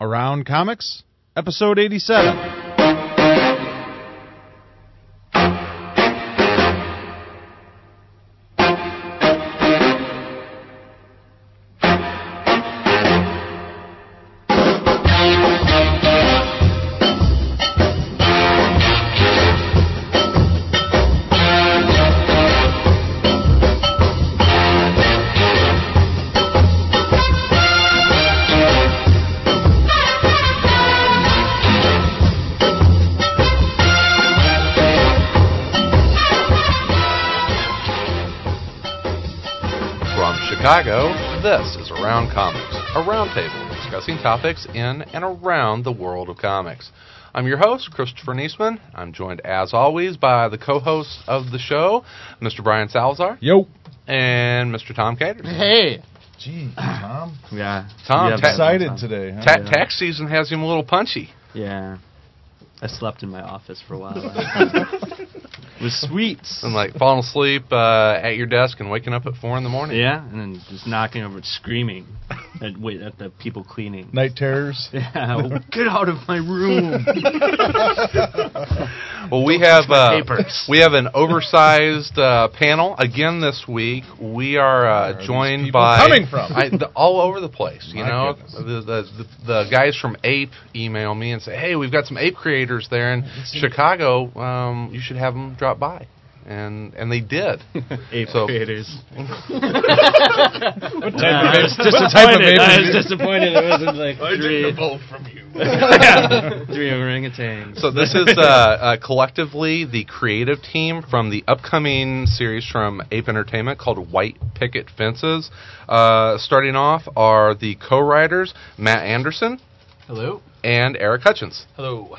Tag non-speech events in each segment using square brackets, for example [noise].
Around Comics, episode 87. Discussing topics in and around the world of comics. I'm your host, Christopher Neseman. I'm joined, as always, by the co-hosts of the show, Mr. Brian Salazar Yo. and Mr. Tom Caters. Hey, Gee, [clears throat] Tom. Yeah. Tom, Yeah, ta- Excited today, huh? Ta- tax season has him a little punchy. Yeah. I slept in my office for a while. [laughs] [laughs] it sweets. And like falling asleep uh, at your desk and waking up at four in the morning. Yeah, and then just knocking over, screaming [laughs] at wait at the people cleaning. Night terrors. [laughs] Yeah, get out of my room. [laughs] Well, we have uh, we have an oversized uh, panel again this week. We are uh, are joined by coming from? I, the, all over the place. You My know, the, the, the the guys from Ape email me and say, "Hey, we've got some Ape creators there in Chicago. Um, you should have them drop by." And and they did. [laughs] Ape So- creators. [laughs] What type Yeah, of I was ape- what type of disappointed. ape I was it? disappointed. It wasn't like three, from you. [laughs] three orangutans. So this is uh, uh, collectively the creative team from the upcoming series from Ape Entertainment called White Picket Fences. Uh, starting off are the co-writers Matt Anderson hello. and Eric Hutchins. Hello.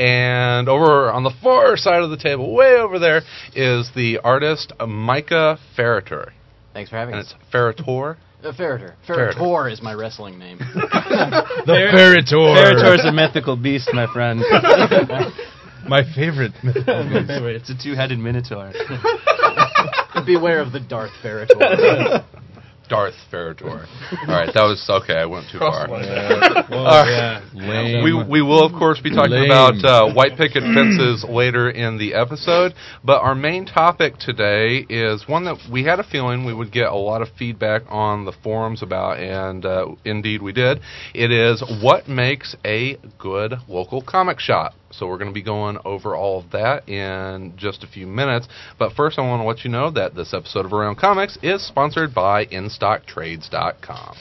And over on the far side of the table, way over there, is the artist Micah Farritor. Thanks for having me. And us. it's Farritor. Uh, Farritor. Farritor. Farritor is my wrestling name. [laughs] [laughs] The Farritor. is a mythical beast, my friend. [laughs] My favorite. it's a two-headed minotaur. Beware of the Darth Farritor. Darth Farritor. All right, that was okay. I went too far. Oh, yeah. We, we will, of course, be talking Lame. about uh, white picket fences later in the episode. But our main topic today is one that we had a feeling we would get a lot of feedback on the forums about, and uh, indeed we did. It is what makes a good local comic shop. So we're going to be going over all of that in just a few minutes. But first, I want to let you know that this episode of Around Comics is sponsored by InStockTrades.com.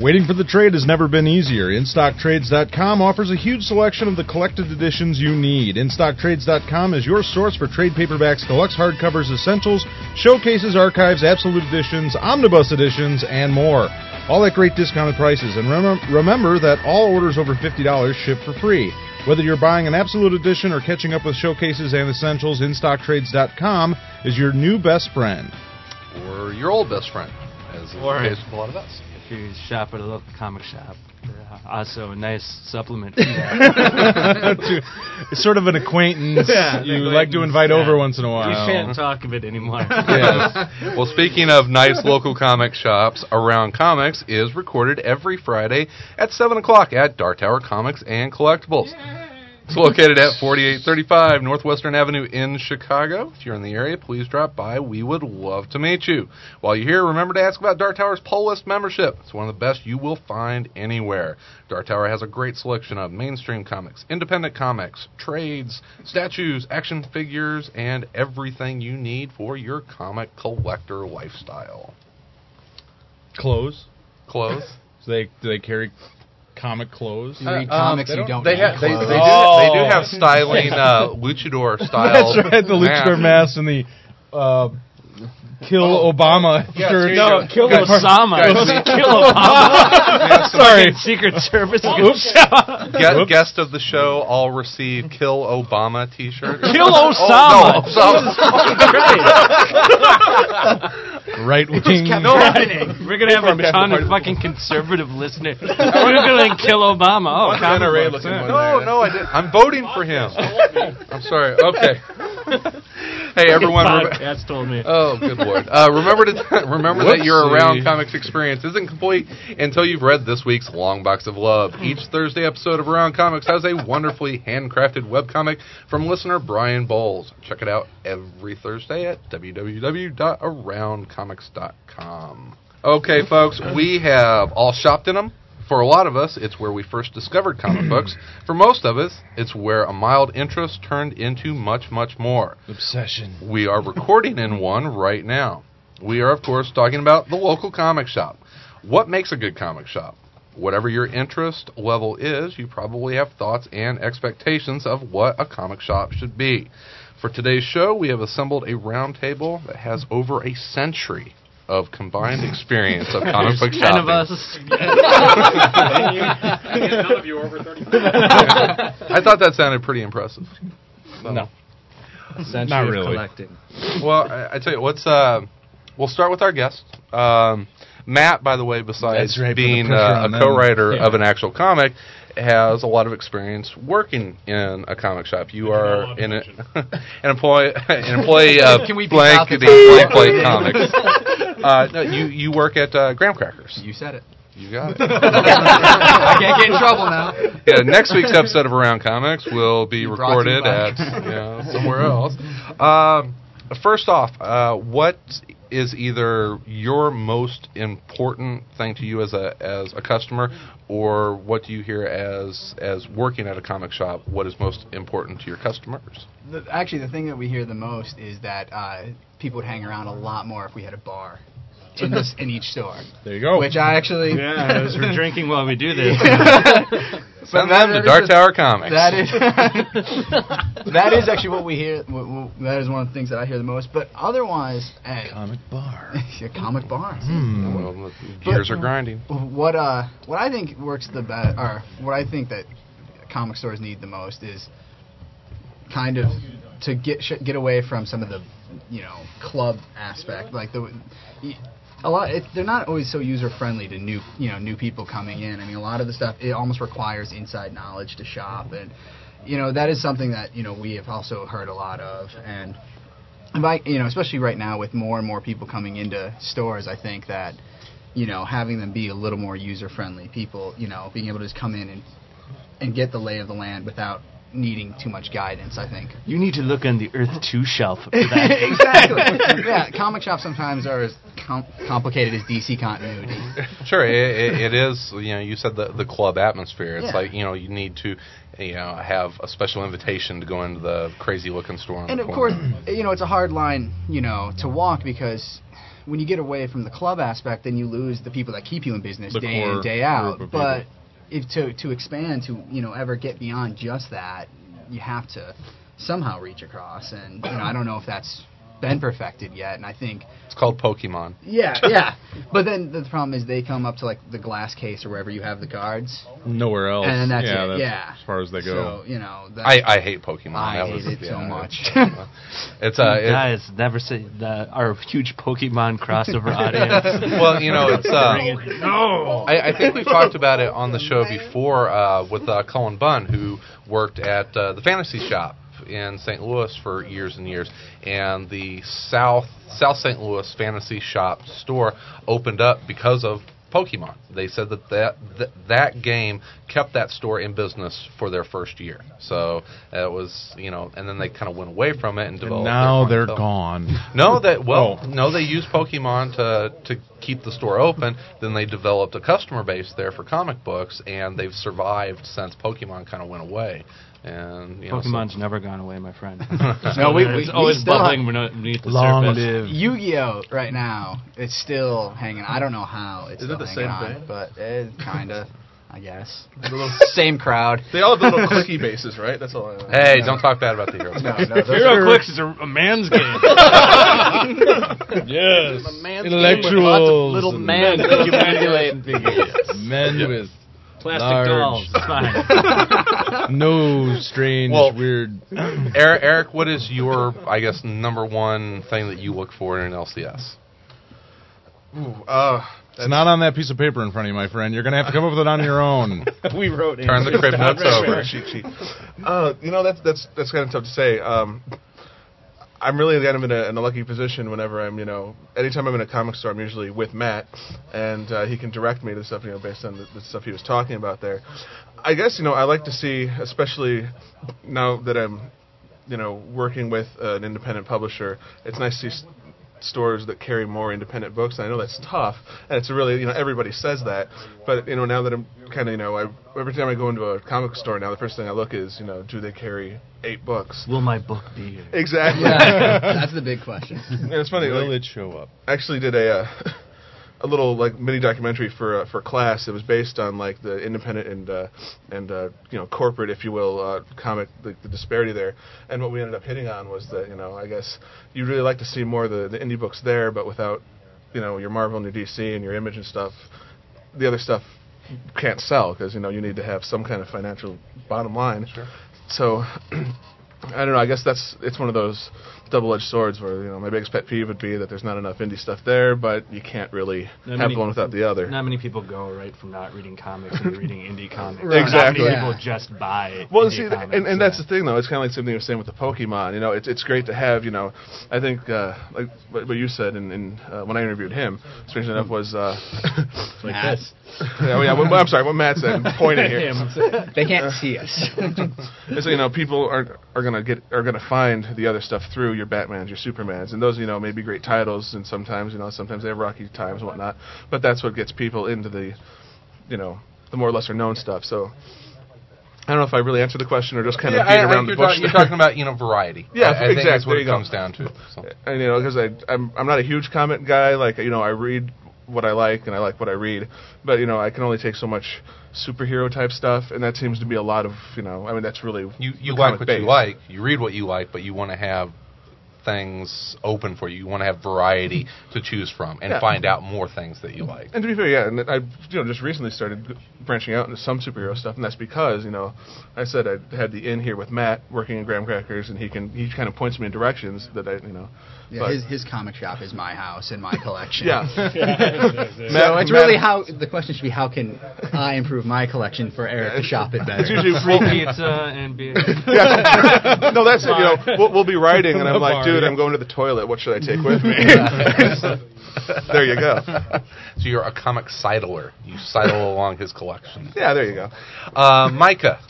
Waiting for the trade has never been easier. InStockTrades.com offers a huge selection of the collected editions you need. InStockTrades.com is your source for trade paperbacks, deluxe hardcovers, essentials, showcases, archives, absolute editions, omnibus editions, and more. All at great discounted prices. And remem- remember that all orders over $50 ship for free. Whether you're buying an absolute edition or catching up with showcases and essentials, InStockTrades.com is your new best friend. Or your old best friend, as is Or- the case with a lot of us. If you shop at a local comic shop, also a nice supplement to it's [laughs] sort of an acquaintance Yeah, you an like to invite acquaintance, over once in a while. You can't talk of it anymore. Yes. [laughs] well, speaking of nice local comic shops, Around Comics is recorded every Friday at 7 o'clock at Dark Tower Comics and Collectibles. It's located at 4835 Northwestern Avenue in Chicago. If you're in the area, please drop by. We would love to meet you. While you're here, remember to ask about Dark Tower's Pull List membership. It's one of the best you will find anywhere. Dark Tower has a great selection of mainstream comics, independent comics, trades, statues, action figures, and everything you need for your comic collector lifestyle. Clothes. Clothes? [laughs] Do they do they carry comic clothes? You read Uh, um, comics, they you don't- don't They, need ha- they, they, do, clothes. they do have styling uh, [laughs] luchador style. That's right. The luchador mask and the uh, kill oh. Obama Yeah, shirt. here you go. Kill Guys, Osama. guys, Kill Obama. [laughs] [laughs] Sorry. Secret Service. Oops. Gu- Whoops. guest of the show all receive Kill Obama t-shirt. [laughs] Kill Oh, Osama. no, Osama. Right wing. No, we're gonna have a ton of fucking conservative listeners. We're gonna kill Obama. Oh, comic books, yeah. No, no, I didn't. I'm voting for him. I'm sorry. Okay. hey, everyone. rem- Podcast told me. Oh, good lord! Uh, remember to [laughs] remember that your Whoopsie. around comics experience isn't complete until you've read this week's Long Box of Love. Each Thursday episode of Around Comics has a wonderfully handcrafted webcomic from listener Brian Bowles. Check it out every Thursday at www.aroundcomics.com. Okay, folks, we have all shopped in them. For a lot of us, it's where we first discovered comic [clears throat] books. For most of us, it's where a mild interest turned into much, much more. Obsession. We are recording in one right now. We are, of course, talking about the local comic shop. What makes a good comic shop? Whatever your interest level is, you probably have thoughts and expectations of what a comic shop should be. For today's show, we have assembled a roundtable that has over a century of combined experience of comic book Ten shopping. of us. [laughs] None of you are over 35. I thought that sounded pretty impressive. No. Not really. collecting. Well, I, I tell you, what's uh, we'll start with our guest. Um, Matt, by the way, besides right, being uh, a co-writer Yeah. of an actual comic, has a lot of experience working in a comic shop. You are allowed in a, [laughs] an employee, an [laughs] employee of Can we be blankety south blank of comics. [laughs] Uh, no, you you work at uh, Graham Crackers. You said it. You got it. I can't get in trouble now. yeah, next week's episode of Around Comics will be you recorded at you know, somewhere else. Um, first off, uh, what is either your most important thing to you as a as a customer, or what do you hear as as working at a comic shop? What is most important to your customers? The, actually, the thing that we hear the most is that uh, people would hang around a lot more if we had a bar in this in each store. There you go. Which I actually Yeah, as we're drinking while we do [laughs] this. Send them to Dark Tower Comics. that is [laughs] that is actually what we hear. w- w- That is one of the things that I hear the most. But otherwise, hey, comic bar. [laughs] a comic bar. Hmm. Well, the gears are grinding. What uh, what I think works the best, or what I think that comic stores need the most is kind of to get sh- get away from some of the you know club aspect, like the. y- A lot, it, they're not always so user friendly to new, you know, new people coming in. I mean, a lot of the stuff it almost requires inside knowledge to shop, and you know that is something that you know we have also heard a lot of, and I, you know, especially right now with more and more people coming into stores, I think that, you know, having them be a little more user friendly, people, you know, being able to just come in and and get the lay of the land without needing too much guidance. I think. You need to look on the Earth 2 shelf for [laughs] that. exactly. [laughs] yeah, comic shops sometimes are as com- complicated as DC continuity. Sure, it, it, it is. You know, you said the the club atmosphere. It's Yeah. like you know you need to, you know, have a special invitation to go into the crazy looking store. On And the of course, you know, it's a hard line, you know, to walk because when you get away from the club aspect, then you lose the people that keep you in business The day in day out. group of But if to to expand to you know ever get beyond just that, you have to somehow reach across. And you know, I don't know if that's been perfected yet. And I think it's called Pokemon. yeah, [laughs] yeah. But then the problem is they come up to like the glass case or wherever you have the guards, Nowhere else. and that's yeah, it. that's yeah, as far as they go. So you know, that, I, I hate Pokemon. I that hate was, it so much. It's uh, it, Guys, never say the, our huge Pokemon crossover [laughs] audience. well, you know, it's uh, no. I, I think we've talked about it on the show before uh, with uh, Cullen Bunn, who worked at uh, the Fantasy Shop in St. Louis for years and years, and the South South St. Louis Fantasy Shop store opened up because of Pokemon. They said that that that, that game kept that store in business for their first year. So it was, you know, and then they kind of went away from it and And developed. now they're clientele. gone. No, that well, Oh. no, they used Pokemon to to keep the store open. Then they developed a customer base there for comic books, and they've survived since Pokemon kind of went away. And you know, so- Pokemon's never gone away, my friend. no, we, we, it's we always still bubbling beneath the long surface. Live. Yu-Gi-Oh! right now, it's still hanging. I don't know how it's Is still it the hanging same on, thing? but it kind of, I guess. [laughs] The little- [laughs] Same crowd. [laughs] They all have the little clicky bases, right? That's all I know. Hey, don't talk bad about the heroes. No, no, those Hero are- Clicks is a, a man's game. yes. A man's Intellectuals. game with lots of little and man that you manipulate. Men with Plastic Large. dolls. It's fine. [laughs] no strange, Well- weird. Eric, Eric, what is your, I guess, number one thing that you look for in an LCS? Ooh, uh, It's not on that piece of paper in front of you, my friend. You're going to have to come up with it on your own. [laughs] we wrote Turn the crib notes over. Cheat sheet. Uh, you know that's that's that's kind of tough to say. Um, I'm really kind of in a, in a lucky position whenever I'm, you know, anytime I'm in a comic store, I'm usually with Matt, and uh, he can direct me to stuff, you know, based on the, the stuff he was talking about there. I guess, you know, I like to see, especially now that I'm, you know, working with an independent publisher, it's nice to see stores that carry more independent books. And I know that's tough, and it's a really, you know, everybody says that, but you know, now that I'm kind of, you know, I, every time I go into a comic store now, the first thing I look is, you know, do they carry Ape books? Will my book be here? Exactly. [laughs] That's the big question. And it's funny. Will like, it show up? actually did a uh, [laughs] a little like mini documentary for uh, for class. It was based on like the independent and uh, and uh, you know corporate, if you will, uh, comic the, the disparity there. And what we ended up hitting on was that you know I guess you really like to see more of the the indie books there, but without you know your Marvel and your DC and your Image and stuff. The other stuff can't sell because you know you need to have some kind of financial bottom line. Sure. So. [clears throat] I don't know. I guess that's it's one of those double-edged swords where you know my biggest pet peeve would be that there's not enough indie stuff there, but you can't really Not have many- one without the other. Not many people go right from not reading comics into reading indie [laughs] comics. Right. Exactly. Not many Yeah. people just buy. Well, indie see, comics, and, and that's the thing, though. It's kind of like something you were saying with the Pokemon. You know, it's it's great to have. You know, I think uh, like what, what you said, in, in uh, when I interviewed him, strangely enough, was uh, [laughs] Matt. Oh [laughs] yeah. What, I'm sorry, what Matt said, I'm pointing here. They can't see us. [laughs] is you know people are are gonna get are gonna find the other stuff through your Batman's, your Supermans, and those you know may be great titles, and sometimes you know sometimes they have rocky times and whatnot, but that's what gets people into the you know the more lesser known stuff. So I don't know if I really answered the question or just kind Yeah, of beat I- I around think the you're, bush. talk- you're talking about you know variety. Yeah, I, I think that's exactly. what it go. comes down to. So. and you know because I I'm I'm not a huge comic guy. Like you know I read what I like and I like what I read, but you know I can only take so much superhero type stuff, and that seems to be a lot of you know I mean that's really You you like what base. you like. You read what you like, but you want to have things open for you. You want to have variety to choose from and Yeah. find out more things that you like. And to be fair, yeah, and I you know just recently started branching out into some superhero stuff, and that's because you know I said I had the in here with Matt working in Graham Crackers, and he can he kind of points me in directions that I you know. Yeah, his his comic shop is my house and my collection. yeah. [laughs] So Matt- it's really how the question should be: How can I improve my collection for Eric to shop it better? It's usually Free [laughs] free pizza and beer. yeah. [laughs] no, that's it. You know, we'll, we'll be writing, and I'm A like, dude, yeah. I'm going to the toilet. What should I take with me? there you go. So you're a comic sidler. You sidle along his collection. Yeah, there you go. Uh, Micah.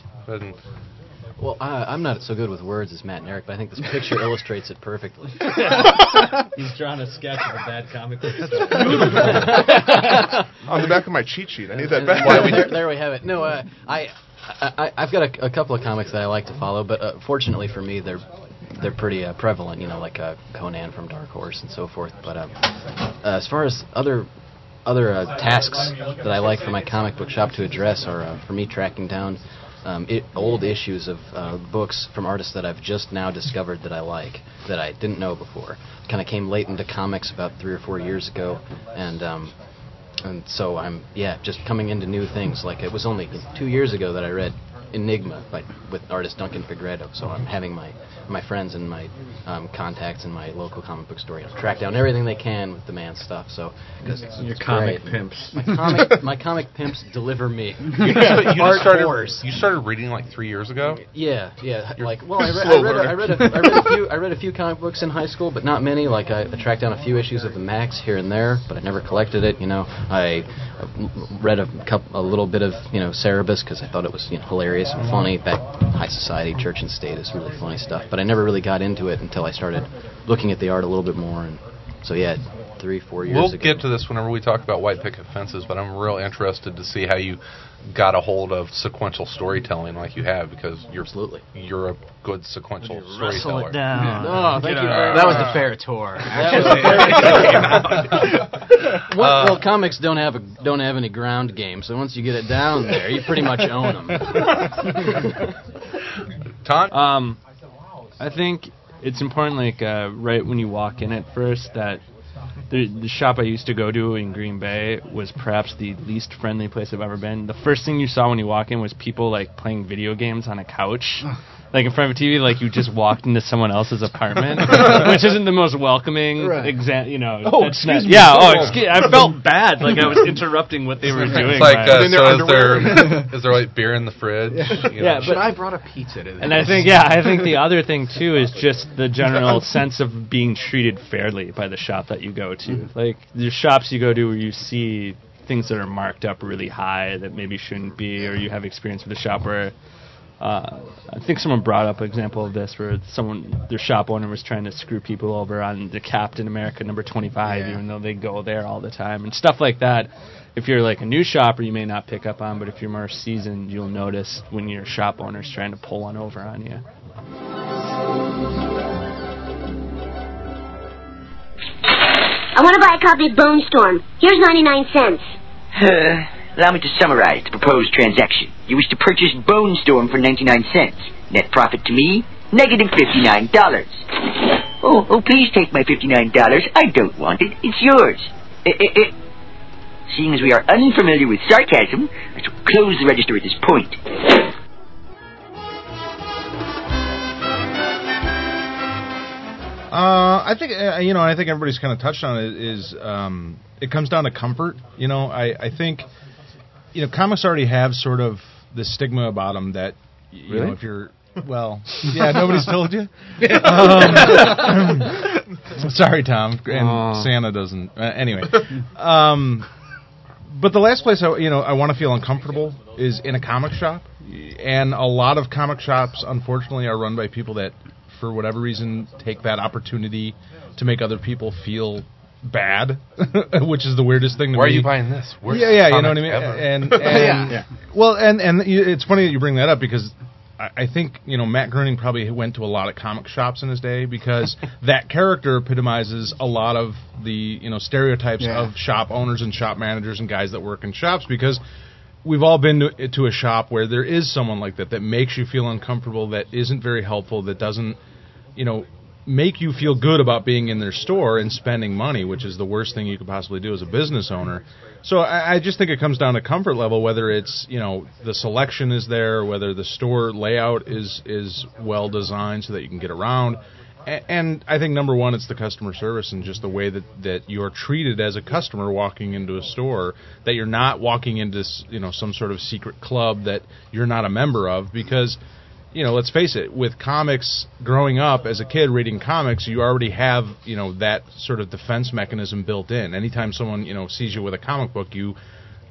And Well, I, I'm not so good with words as Matt and Eric, but I think this picture [laughs] illustrates it perfectly. [laughs] He's drawn a sketch of a bad comic book. [laughs] On the back of my cheat sheet, I need that back. there, there, there we have it. No, uh, I, I, I've got a, a couple of comics that I like to follow, but uh, fortunately for me, they're they're pretty uh, prevalent. You know, like uh, Conan from Dark Horse and so forth. But uh, uh, as far as other other uh, tasks that I like for my comic book shop to address are uh, for me tracking down um, it, old issues of uh, books from artists that I've just now discovered that I like that I didn't know before. Kind of came late into comics about three or four years ago, and um, and so I'm yeah just coming into new things. Like it was only two years ago that I read Enigma by with artist Duncan Fegredo. So I'm having my my friends and my um, contacts in my local comic book store you know, track down everything they can with demand stuff. So because Your comic pimps. my comic my comic pimps deliver me. [laughs] you started, whores. you started reading like three years ago. Yeah, yeah. Like, well, I read, I read, a, I read, a, I read a few, I read a few comic books in high school, but not many. Like, I, I tracked down a few issues of the Maxx here and there, but I never collected it. You know, I read a couple, a little bit of, you know, Cerebus because I thought it was you know, hilarious and funny. Back High Society, Church and State is really funny stuff, but I never really got into it until I started looking at the art a little bit more. And so, yeah, three, four years We'll ago. get to this whenever we talk about white picket fences, but I'm real interested to see how you got a hold of sequential storytelling like you have because you're Absolutely. you're a good sequential Wrestle storyteller. it down. Oh, thank you very That was the fair tour. [laughs] Well, well, comics don't have a don't have any ground game, so once you get it down there, you pretty much own them. [laughs] Todd, Um, I think it's important, like uh, right when you walk in at first, that the, the shop I used to go to in Green Bay was perhaps the least friendly place I've ever been. The first thing you saw when you walk in was people like playing video games on a couch. Like in front of a TV, like you just walked into someone else's apartment, [laughs] which isn't the most welcoming Right. exa- You know, Oh, excuse not- me. Yeah. Oh. Oh, excuse, I felt bad, like I was [laughs] interrupting what they were doing. It's like, by- uh, In their so is underwear. there [laughs] is there like beer in the fridge? You Yeah, know? But I brought a pizza to this. And I think, yeah, I think the other thing too is just the general sense of being treated fairly by the shop that you go to. Like the shops you go to where you see things that are marked up really high that maybe shouldn't be, or you have experience with a shop where. Uh, I think someone brought up an example of this where someone, their shop owner was trying to screw people over on the Captain America number 25, Yeah. even though they go there all the time and stuff like that. If you're like a new shopper, you may not pick up on, but if you're more seasoned, you'll notice when your shop owner's trying to pull one over on you. I want to buy a copy of Bonestorm. Here's 99 cents. [laughs] Allow me to summarize the proposed transaction. You wish to purchase Bonestorm for 99 cents. Net profit to me, negative $59. Oh, oh, please take my $59. I don't want it. It's yours. Eh, eh, eh. Seeing as we are unfamiliar with sarcasm, I shall close the register at this point. Uh, I think uh, you know. I think everybody's kind of touched on it. Is um, it comes down to comfort. You know, I, I think you know comics already have sort of the stigma about them that y- you know if you're [laughs] well, yeah, nobody's told you. [laughs] Um, [laughs] sorry, Tom, and Aw. Santa doesn't. Uh, anyway, um, but the last place I you know I want to feel uncomfortable is in a comic shop, and a lot of comic shops, unfortunately, are run by people that, for whatever reason, take that opportunity to make other people feel bad, [laughs] which is the weirdest thing. To Why are you buying this? Worst yeah, yeah, you know what I mean. ever. And, [laughs] and Yeah. well, and and it's funny that you bring that up because I, I think you know Matt Groening probably went to a lot of comic shops in his day because [laughs] that character epitomizes a lot of the you know stereotypes Yeah. of shop owners and shop managers and guys that work in shops because we've all been to, to a shop where there is someone like that that makes you feel uncomfortable that isn't very helpful that doesn't you know make you feel good about being in their store and spending money which is the worst thing you could possibly do as a business owner so I, I just think it comes down to comfort level whether it's you know the selection is there whether the store layout is is well designed so that you can get around and I think number one, it's the customer service and just the way that, that you're treated as a customer walking into a store. That you're not walking into you know some sort of secret club that you're not a member of because you know let's face it with comics growing up as a kid reading comics you already have you know that sort of defense mechanism built in. Anytime someone you know sees you with a comic book you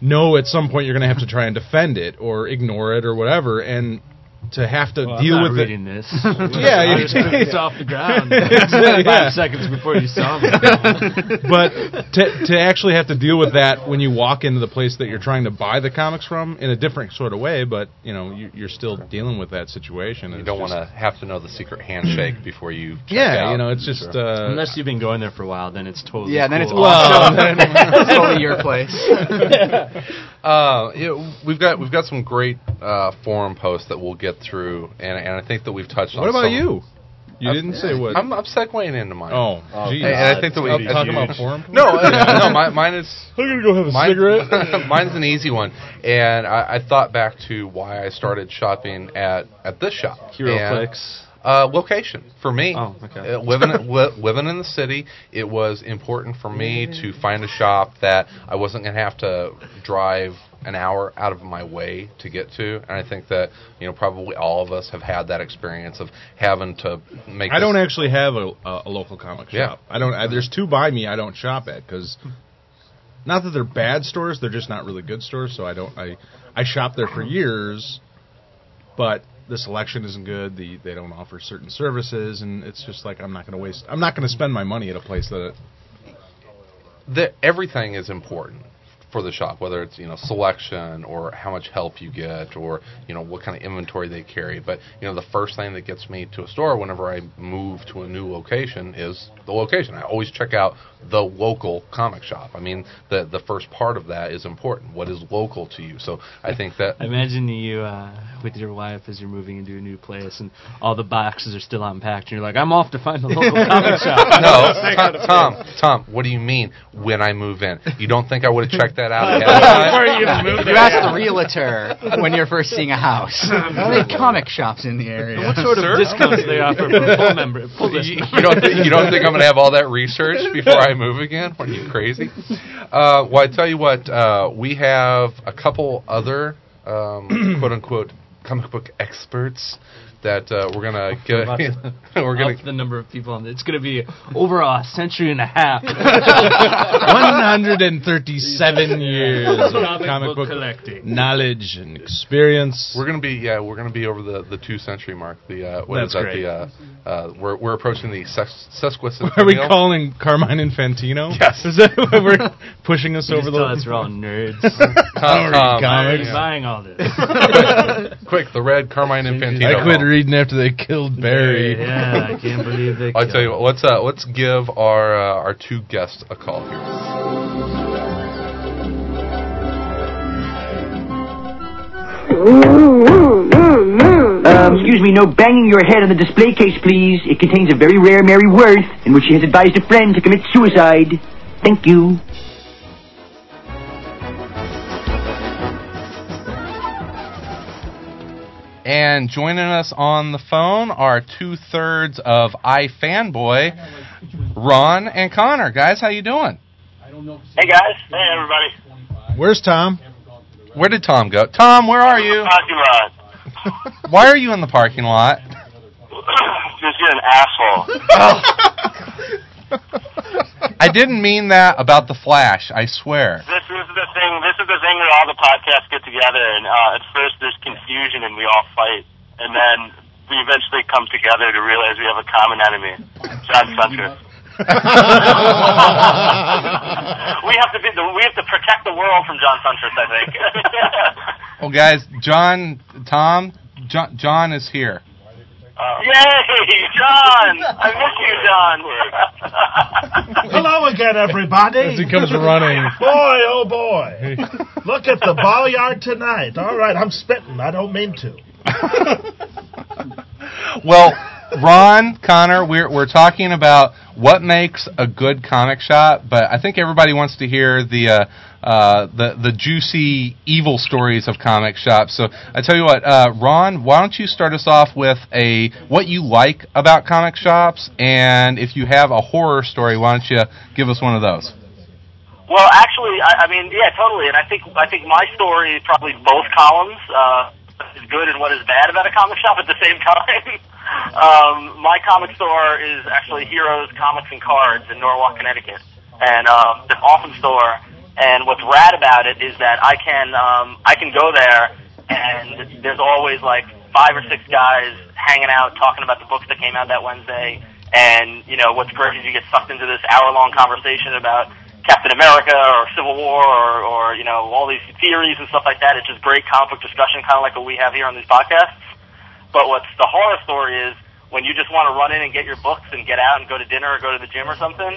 know at some point you're going to have to try and defend it or ignore it or whatever. And to have to Well, deal I'm not with reading it this. [laughs] Yeah, I you- just [laughs] picked this off the ground [laughs] Yeah. five seconds before you saw me. but to to actually have to deal with that when you walk into the place that you're trying to buy the comics from in a different sort of way, but you know you, you're still dealing with that situation. You don't want to have to know the secret handshake before you. Check Yeah, out. you know, it's just uh, Unless you've been going there for a while, then it's totally Yeah, then it's cool. awesome. it's totally your place. Uh, you know, we've got we've got some great uh, forum posts that we'll get through, and and I think that we've touched on. what about some- you? You I'm- didn't say what. I'm, I'm segueing into mine. oh, geez. and, and I think that we Up talking think- about forum. No, uh, [laughs] no, mine, mine is I'm gonna go have a Mine- cigarette. [laughs] mine's an easy one, and I, I thought back to why I started shopping at at this shop. Hero And, clicks. Uh, location for me. Oh, okay. Uh, living [laughs] li- living in the city, it was important for me to find a shop that I wasn't going to have to drive an hour out of my way to get to. And I think that you know probably all of us have had that experience of having to make. I don't actually have a, a, a local comic shop. Yeah. I don't. I, there's two by me. I don't shop at because not that they're bad stores. They're just not really good stores. So I don't. I I shop there for years, but the selection isn't good. The they don't offer certain services, and it's just like I'm not going to waste. I'm not going to spend my money at a place that. the, everything is important for the shop, whether it's you know selection or how much help you get or you know what kind of inventory they carry. But you know the first thing that gets me to a store whenever I move to a new location is the location. I always check out the local comic shop. I mean the the first part of that is important. What is local to you? So I think that I imagine you uh, with your wife as you're moving into a new place and all the boxes are still unpacked and you're like, I'm off to find the local [laughs] comic shop. no, [laughs] Tom, Tom, Tom, what do you mean when I move in? You don't think I would have checked that [laughs] out ahead of time. Before you You ask the realtor when you're first seeing a house. [laughs] Are there comic shops in the area? What sort of Sir? discounts do they offer for full [laughs] member? Full you, you don't think, you don't think I'm going to have all that research before I move again? What are you crazy? Uh, well, I tell you what, uh, we have a couple other um, [clears throat] quote unquote comic book experts that uh, we're gonna get. About [laughs] we're gonna Up the number of people on it. It's going to be over a century and a half. [laughs] 137 [laughs] years of Comic comic book book collecting. knowledge and experience. We're gonna be yeah, we're gonna be over the, the two century mark. The uh, what is That's that? great. The uh, uh, we're we're approaching the ses- sesquicentennial. Are we calling Carmine Infantino? Yes. Is that what we're pushing us You over the tell us we're all nerds. Tom, Tom, comics. Who's buying all this? quick, the red Carmine Infantino. I quit reading after they killed Barry. Yeah, I can't believe they. [laughs] I'll tell you killed what. Let's uh, let's give our uh, our two guests a call here. Um, excuse me, no banging your head on the display case, please. It contains a very rare Mary Worth, in which she has advised a friend to commit suicide. Thank you. And joining us on the phone are two thirds of iFanboy, Ron and Conor. Guys, how you doing? Hey guys. Hey everybody. Where's Tom? Where did Tom go? Tom, where are you? Parking lot. [laughs] Why are you in the parking lot? Because you're an asshole. [laughs] [laughs] I didn't mean that about the Flash. I swear. This is the thing. This is the thing where all the podcasts get together, and uh, at first there's confusion, and we all fight, and then we eventually come together to realize we have a common enemy, John Siuntres. [laughs] we have to be the, we have to protect the world from John Siuntres. I think. [laughs] Well, guys, John, Tom, John, John is here. Uh, Yay, John! [laughs] I miss you, John. [laughs] Hello again, everybody. As he comes running. [laughs] Boy, oh boy. Look at the ball yard tonight. All right, I'm spitting. I don't mean to. Well, Ron, Conor, we're we're talking about what makes a good comic shop, but I think everybody wants to hear the uh, uh, the the juicy evil stories of comic shops. So I tell you what, uh, Ron, why don't you start us off with a what you like about comic shops, and if you have a horror story, why don't you give us one of those? Well, actually, I, I mean, yeah, totally. And I think I think my story is probably both columns. Uh, what is good and what is bad about a comic shop at the same [laughs] time. Um, my comic store is actually Heroes Comics and Cards in Norwalk, Connecticut, and um, it's an awesome store. And what's rad about it is that I can um, I can go there, and there's always like five or six guys hanging out talking about the books that came out that Wednesday. And you know what's great is you get sucked into this hour long conversation about Captain America or Civil War or, or you know all these theories and stuff like that. It's just great comic book discussion, kind of like what we have here on these podcasts. But what's the horror story is when you just want to run in and get your books and get out and go to dinner or go to the gym or something,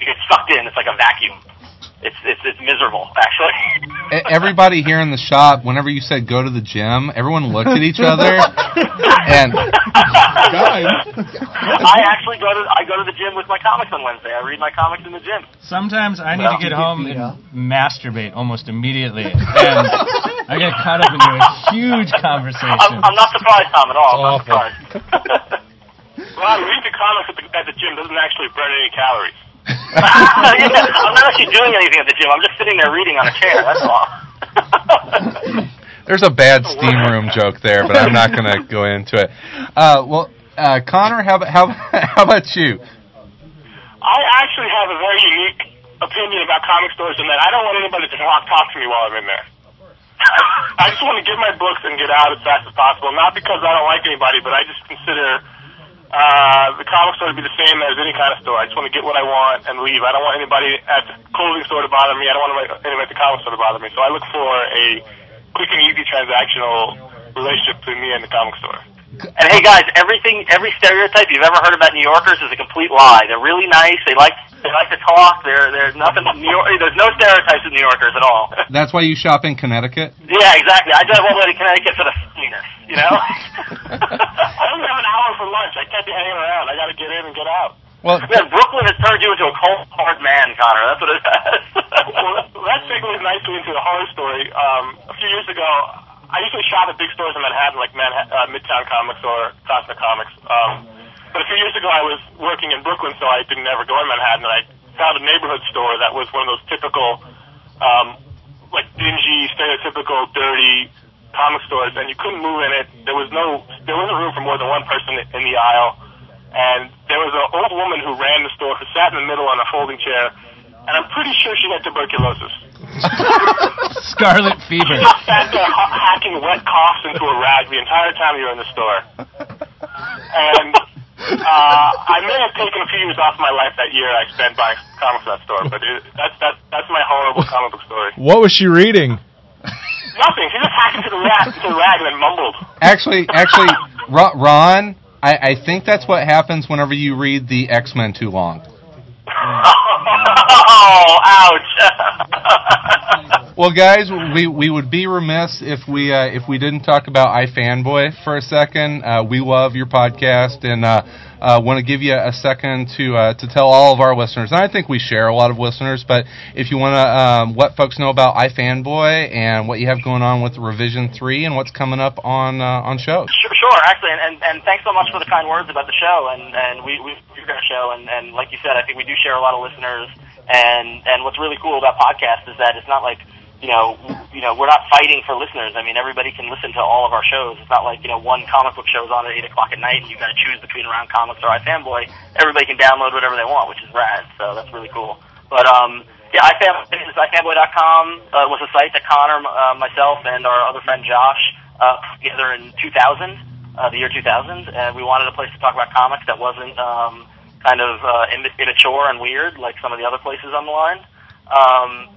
you get sucked in. It's like a vacuum. It's it's it's miserable actually. Everybody here in the shop, whenever you said go to the gym, everyone looked at each other, and I actually go to I go to the gym with my comics on Wednesday. I read my comics in the gym. Sometimes I need Well, to get home beat and uh, masturbate almost immediately, and I get caught up into a huge conversation. I'm, I'm not surprised, Tom, at all. I'm not Awful. surprised. [laughs] Ron, reading the comics at the, at the gym doesn't actually burn any calories. yeah, [laughs] I'm not actually doing anything at the gym. I'm just sitting there reading on a chair. That's all. There's a bad [laughs] steam room joke there, but I'm not going to go into it. Uh, well, uh, Conor, how about how, how about you? I actually have a very unique opinion about comic stores in that I don't want anybody to talk, talk to me while I'm in there. I just want to get my books and get out as fast as possible. Not because I don't like anybody, but I just consider uh, the comic store to be the same as any kind of store. I just want to get what I want and leave. I don't want anybody at the clothing store to bother me. I don't want anybody at the comic store to bother me. So I look for a quick and easy transactional relationship between me and the comic store. And hey guys, everything, every stereotype you've ever heard about New Yorkers is a complete lie. They're really nice. They like, they like to talk. They're, there's nothing. New York, there's no stereotypes of New Yorkers at all. [laughs] That's why you shop in Connecticut. Yeah, exactly. I drive all the way to Connecticut for the funniness, you know? [laughs] I only have an hour for lunch. I can't be hanging around. I got to get in and get out. Well, Man, Brooklyn has turned you into a cold hard man, Conor. That's what it has. well, that segues nicely into the horror story. Um, a few years ago, I usually shop at big stores in Manhattan, like Manhattan, uh, Midtown Comics or Cosmic Comics. Um, but a few years ago, I was working in Brooklyn, so I didn't ever go in Manhattan, and I found a neighborhood store that was one of those typical, um, like dingy, stereotypical, dirty comic stores, and you couldn't move in it. There was no, there wasn't room for more than one person in the aisle, and there was an old woman who ran the store who sat in the middle on a folding chair, and I'm pretty sure she had tuberculosis. [laughs] Scarlet fever. She just sat there ha- hacking wet coughs into a rag the entire time you were in the store. And uh, I may have taken a few years off my life that year I spent buying comics at that store, but it, that's that's that's my horrible comic book story. What was she reading? Nothing. She just hacked into the rag, into the rag and then mumbled. Actually, actually, Ro- Ron, I, I think that's what happens whenever you read the X Men too long. [laughs] Oh, ouch! [laughs] Well, guys, we, we would be remiss if we uh, if we didn't talk about iFanboy for a second. Uh, we love your podcast and uh, uh, want to give you a second to uh, to tell all of our listeners. And I think we share a lot of listeners, but if you want to um, let folks know about iFanboy and what you have going on with Revision Three and what's coming up on uh, on shows. Sure, sure, actually, and, and, thanks so much for the kind words about the show. And, and we we do our show, and, and like you said, I think we do share a lot of listeners. And and what's really cool about podcasts is that it's not like you know you know we're not fighting for listeners. I mean, everybody can listen to all of our shows. It's not like you know one comic book show is on at eight o'clock at night, and you've got to choose between Around Comics or iFanboy. Everybody can download whatever they want, which is rad. So that's really cool. But um, yeah, iFanboy iFanboy.com uh, was a site that Conor, uh, myself, and our other friend Josh uh, put together in 2000, uh, the year 2000, and we wanted a place to talk about comics that wasn't um, kind of uh, imma- immature and weird like some of the other places on the line. Um,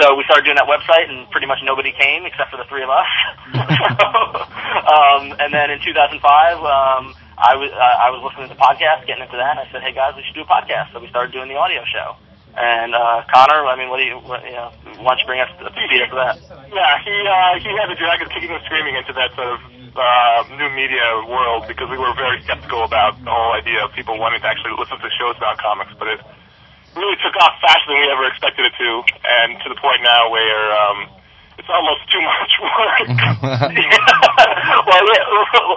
so we started doing that website, and pretty much nobody came except for the three of us. [laughs] um, and then in 2005, um, I was uh, I was listening to podcasts, getting into that, and I said, "Hey guys, we should do a podcast." So we started doing the audio show. And uh, Conor, I mean, what do you, what, you know, why don't you bring us up to speed after that? Yeah, he uh, he had to drag us kicking and screaming into that sort of uh, new media world because we were very skeptical about the whole idea of people wanting to actually listen to shows about comics. But it really took off faster than we ever expected it to, and to the point now where um, it's almost too much [laughs] work. [laughs] well, yeah,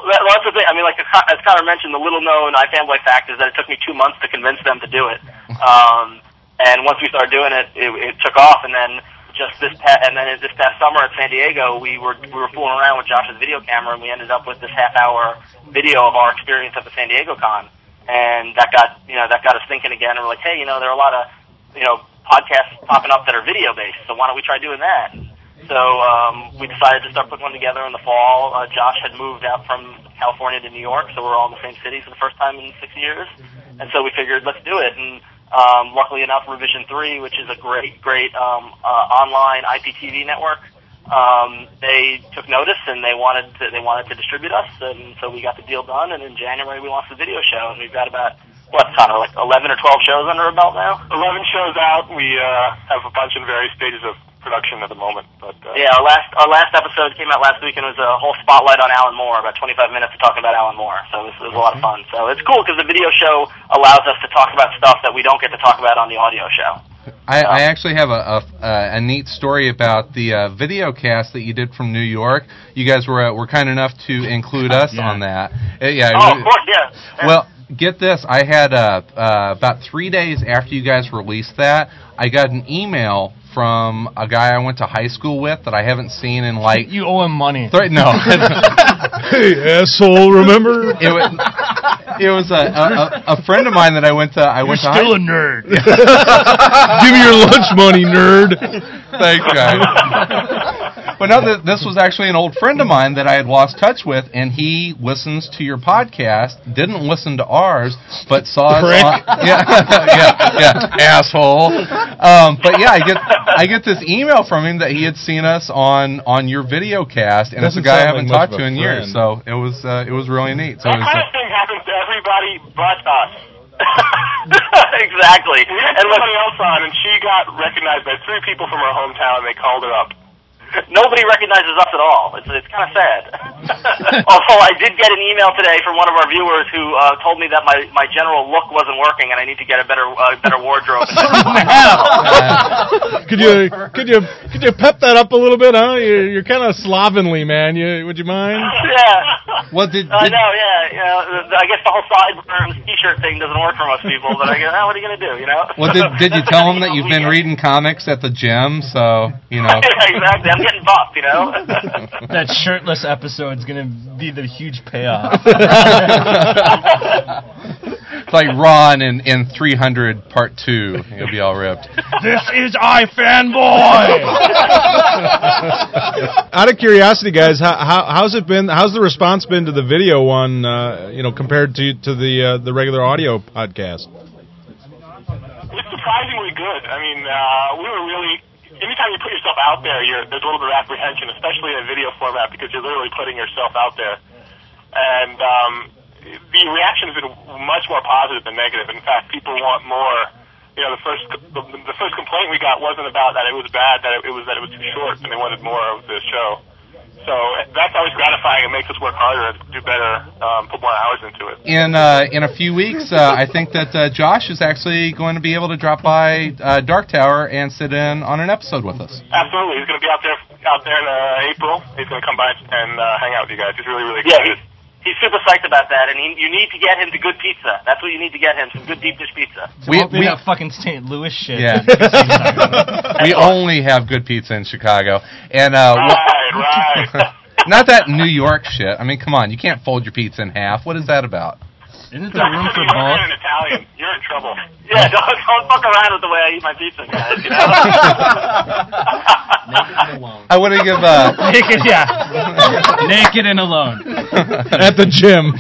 that, that's the thing. I mean, like as Conor mentioned, the little known iFanboy fact is that it took me two months to convince them to do it. [laughs] Um, and once we started doing it, it, it took off. And then just this pa- and then this past summer at San Diego, we were we were fooling around with Josh's video camera, and we ended up with this half hour video of our experience at the San Diego Con. And that got you know that got us thinking again. And we're like, hey, you know, there are a lot of you know podcasts popping up that are video based. So why don't we try doing that? So um, we decided to start putting one together in the fall. Uh, Josh had moved out from California to New York, so we're all in the same city for the first time in six years. And so we figured, let's do it. And um, luckily enough, Revision 3, which is a great, great um, uh, online IPTV network, um, they took notice and they wanted to, they wanted to distribute us, and so we got the deal done. And in January, we launched the video show, and we've got about what, kind of like 11 or 12 shows under our belt now. 11 shows out. We uh, have a bunch in various stages of production at the moment. But uh, Yeah, our last our last episode came out last week and it was a whole spotlight on Alan Moore, about 25 minutes of talking about Alan Moore. So it was, it was a lot of fun. So it's cool because the video show allows us to talk about stuff that we don't get to talk about on the audio show. I, I actually have a, a, uh, a neat story about the uh, video cast that you did from New York. You guys were uh, were kind enough to include us on that. Uh, yeah. Oh, of course, yeah. Yeah. [laughs] Well, get this. I had uh, uh, about three days after you guys released that, I got an email from a guy I went to high school with that I haven't seen in like [laughs] You owe him money. Th- no. [laughs] hey, asshole! Remember? It was, it was a, a, a- a friend of mine that I went to. I went to still high- a nerd. [laughs] Give me your lunch money, nerd. Thanks, guys. [laughs] but no, th- this was actually an old friend of mine that I had lost touch with, and he listens to your podcast. Didn't listen to ours, but saw us. On, [laughs] yeah, yeah, yeah, asshole. Um, but yeah, I get I get this email from him that he had seen us on on your video cast, and it's a guy I haven't like talked to a in years. So it was uh, it was really neat. So that it was, kind uh, of thing happens to everybody but us. [laughs] exactly. We had somebody else on, and she got recognized by three people from her hometown. and They called her up. [laughs] nobody recognizes us at all. It's it's kind of sad. [laughs] [laughs] Although I did get an email today from one of our viewers who uh, told me that my my general look wasn't working and I need to get a better uh, better wardrobe. could you could you could you pep that up a little bit, huh? You're, you're kind of slovenly, man. You would you mind? yeah. What did, I know, yeah. You know, I guess the whole sideburns t-shirt thing doesn't work for most people, but I guess, oh, what are you gonna do? You know? Well, did did you tell him that you've been reading comics at the gym? So you know. yeah, exactly. I'm getting buffed, you know. [laughs] that shirtless episode's gonna be the huge payoff. It's like Ron in, in 300 Part 2. He'll be all ripped. this is iFanboy. Out of curiosity, guys, how, how how's it been? How's the response been to the video one? Uh, you know, compared to to the uh, the regular audio podcast. It's surprisingly good. I mean, uh, we were really. Anytime you put yourself out there, you're, there's a little bit of apprehension, especially in a video format, because you're literally putting yourself out there. And um, the reaction has been much more positive than negative. In fact, people want more. You know, the first the, the first complaint we got wasn't about that it was bad, that it, it was that it was too short, and they wanted more of the show. So that's always gratifying. It makes us work harder, and do better, um, put more hours into it. In uh, in a few weeks, uh, I think that uh, Josh is actually going to be able to drop by uh, Dark Tower and sit in on an episode with us. Absolutely, he's going to be out there out there in uh, April. He's going to come by and uh, hang out with you guys. He's really really Yeah, excited. He's super psyched about that, and he, you need to get him to good pizza. That's what you need to get him, some good deep dish pizza. We, we that fucking St. Louis shit. Yeah. [laughs] we only have good pizza in Chicago, and uh, Right, right. [laughs] not that New York shit. I mean, come on, you can't fold your pizza in half. What is that about? Isn't there room for You're both? an Italian. You're in trouble. Yeah, [laughs] don't, don't fuck around with the way I eat my pizza, guys. You know. [laughs] Naked and alone. I want to give uh, [laughs] Naked, yeah. Naked and alone. At the gym.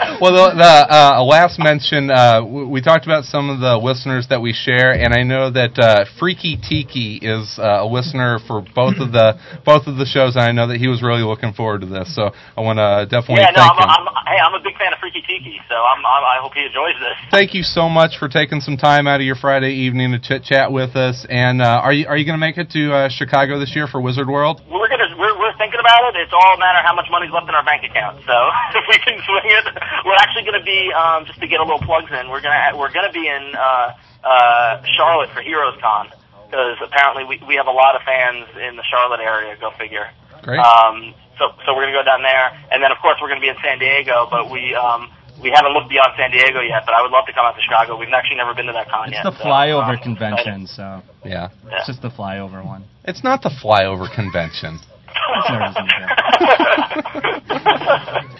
[laughs] well, the, the uh, last mention, uh, w- we talked about some of the listeners that we share, and I know that uh, Freaky Tiki is uh, a listener for both of the [laughs] both of the shows, and I know that he was really looking forward to this. So I want to definitely yeah, no, thank I'm, him. I'm, hey, I'm a big fan of Freaky Tiki, so I'm, I'm, I hope he enjoys this. Thank you so much for taking some time out of your Friday evening to chit chat with us. And uh, are you are you going to make it to uh, Chicago this year for Wizard World? We're gonna we're, we're thinking about it. It's all a matter of how much money's left in our bank account. So [laughs] if we can swing it, we're actually gonna be um, just to get a little plugs in. We're gonna we're gonna be in uh, uh, Charlotte for Heroes Con because apparently we we have a lot of fans in the Charlotte area. Go figure. Great. Um, so so we're gonna go down there, and then of course we're gonna be in San Diego, but we um. We haven't looked beyond San Diego yet, but I would love to come out to Chicago. We've actually never been to that con It's yet. the so, flyover um, convention, so Yeah. it's just the flyover one. It's not the flyover convention. There's no reason to.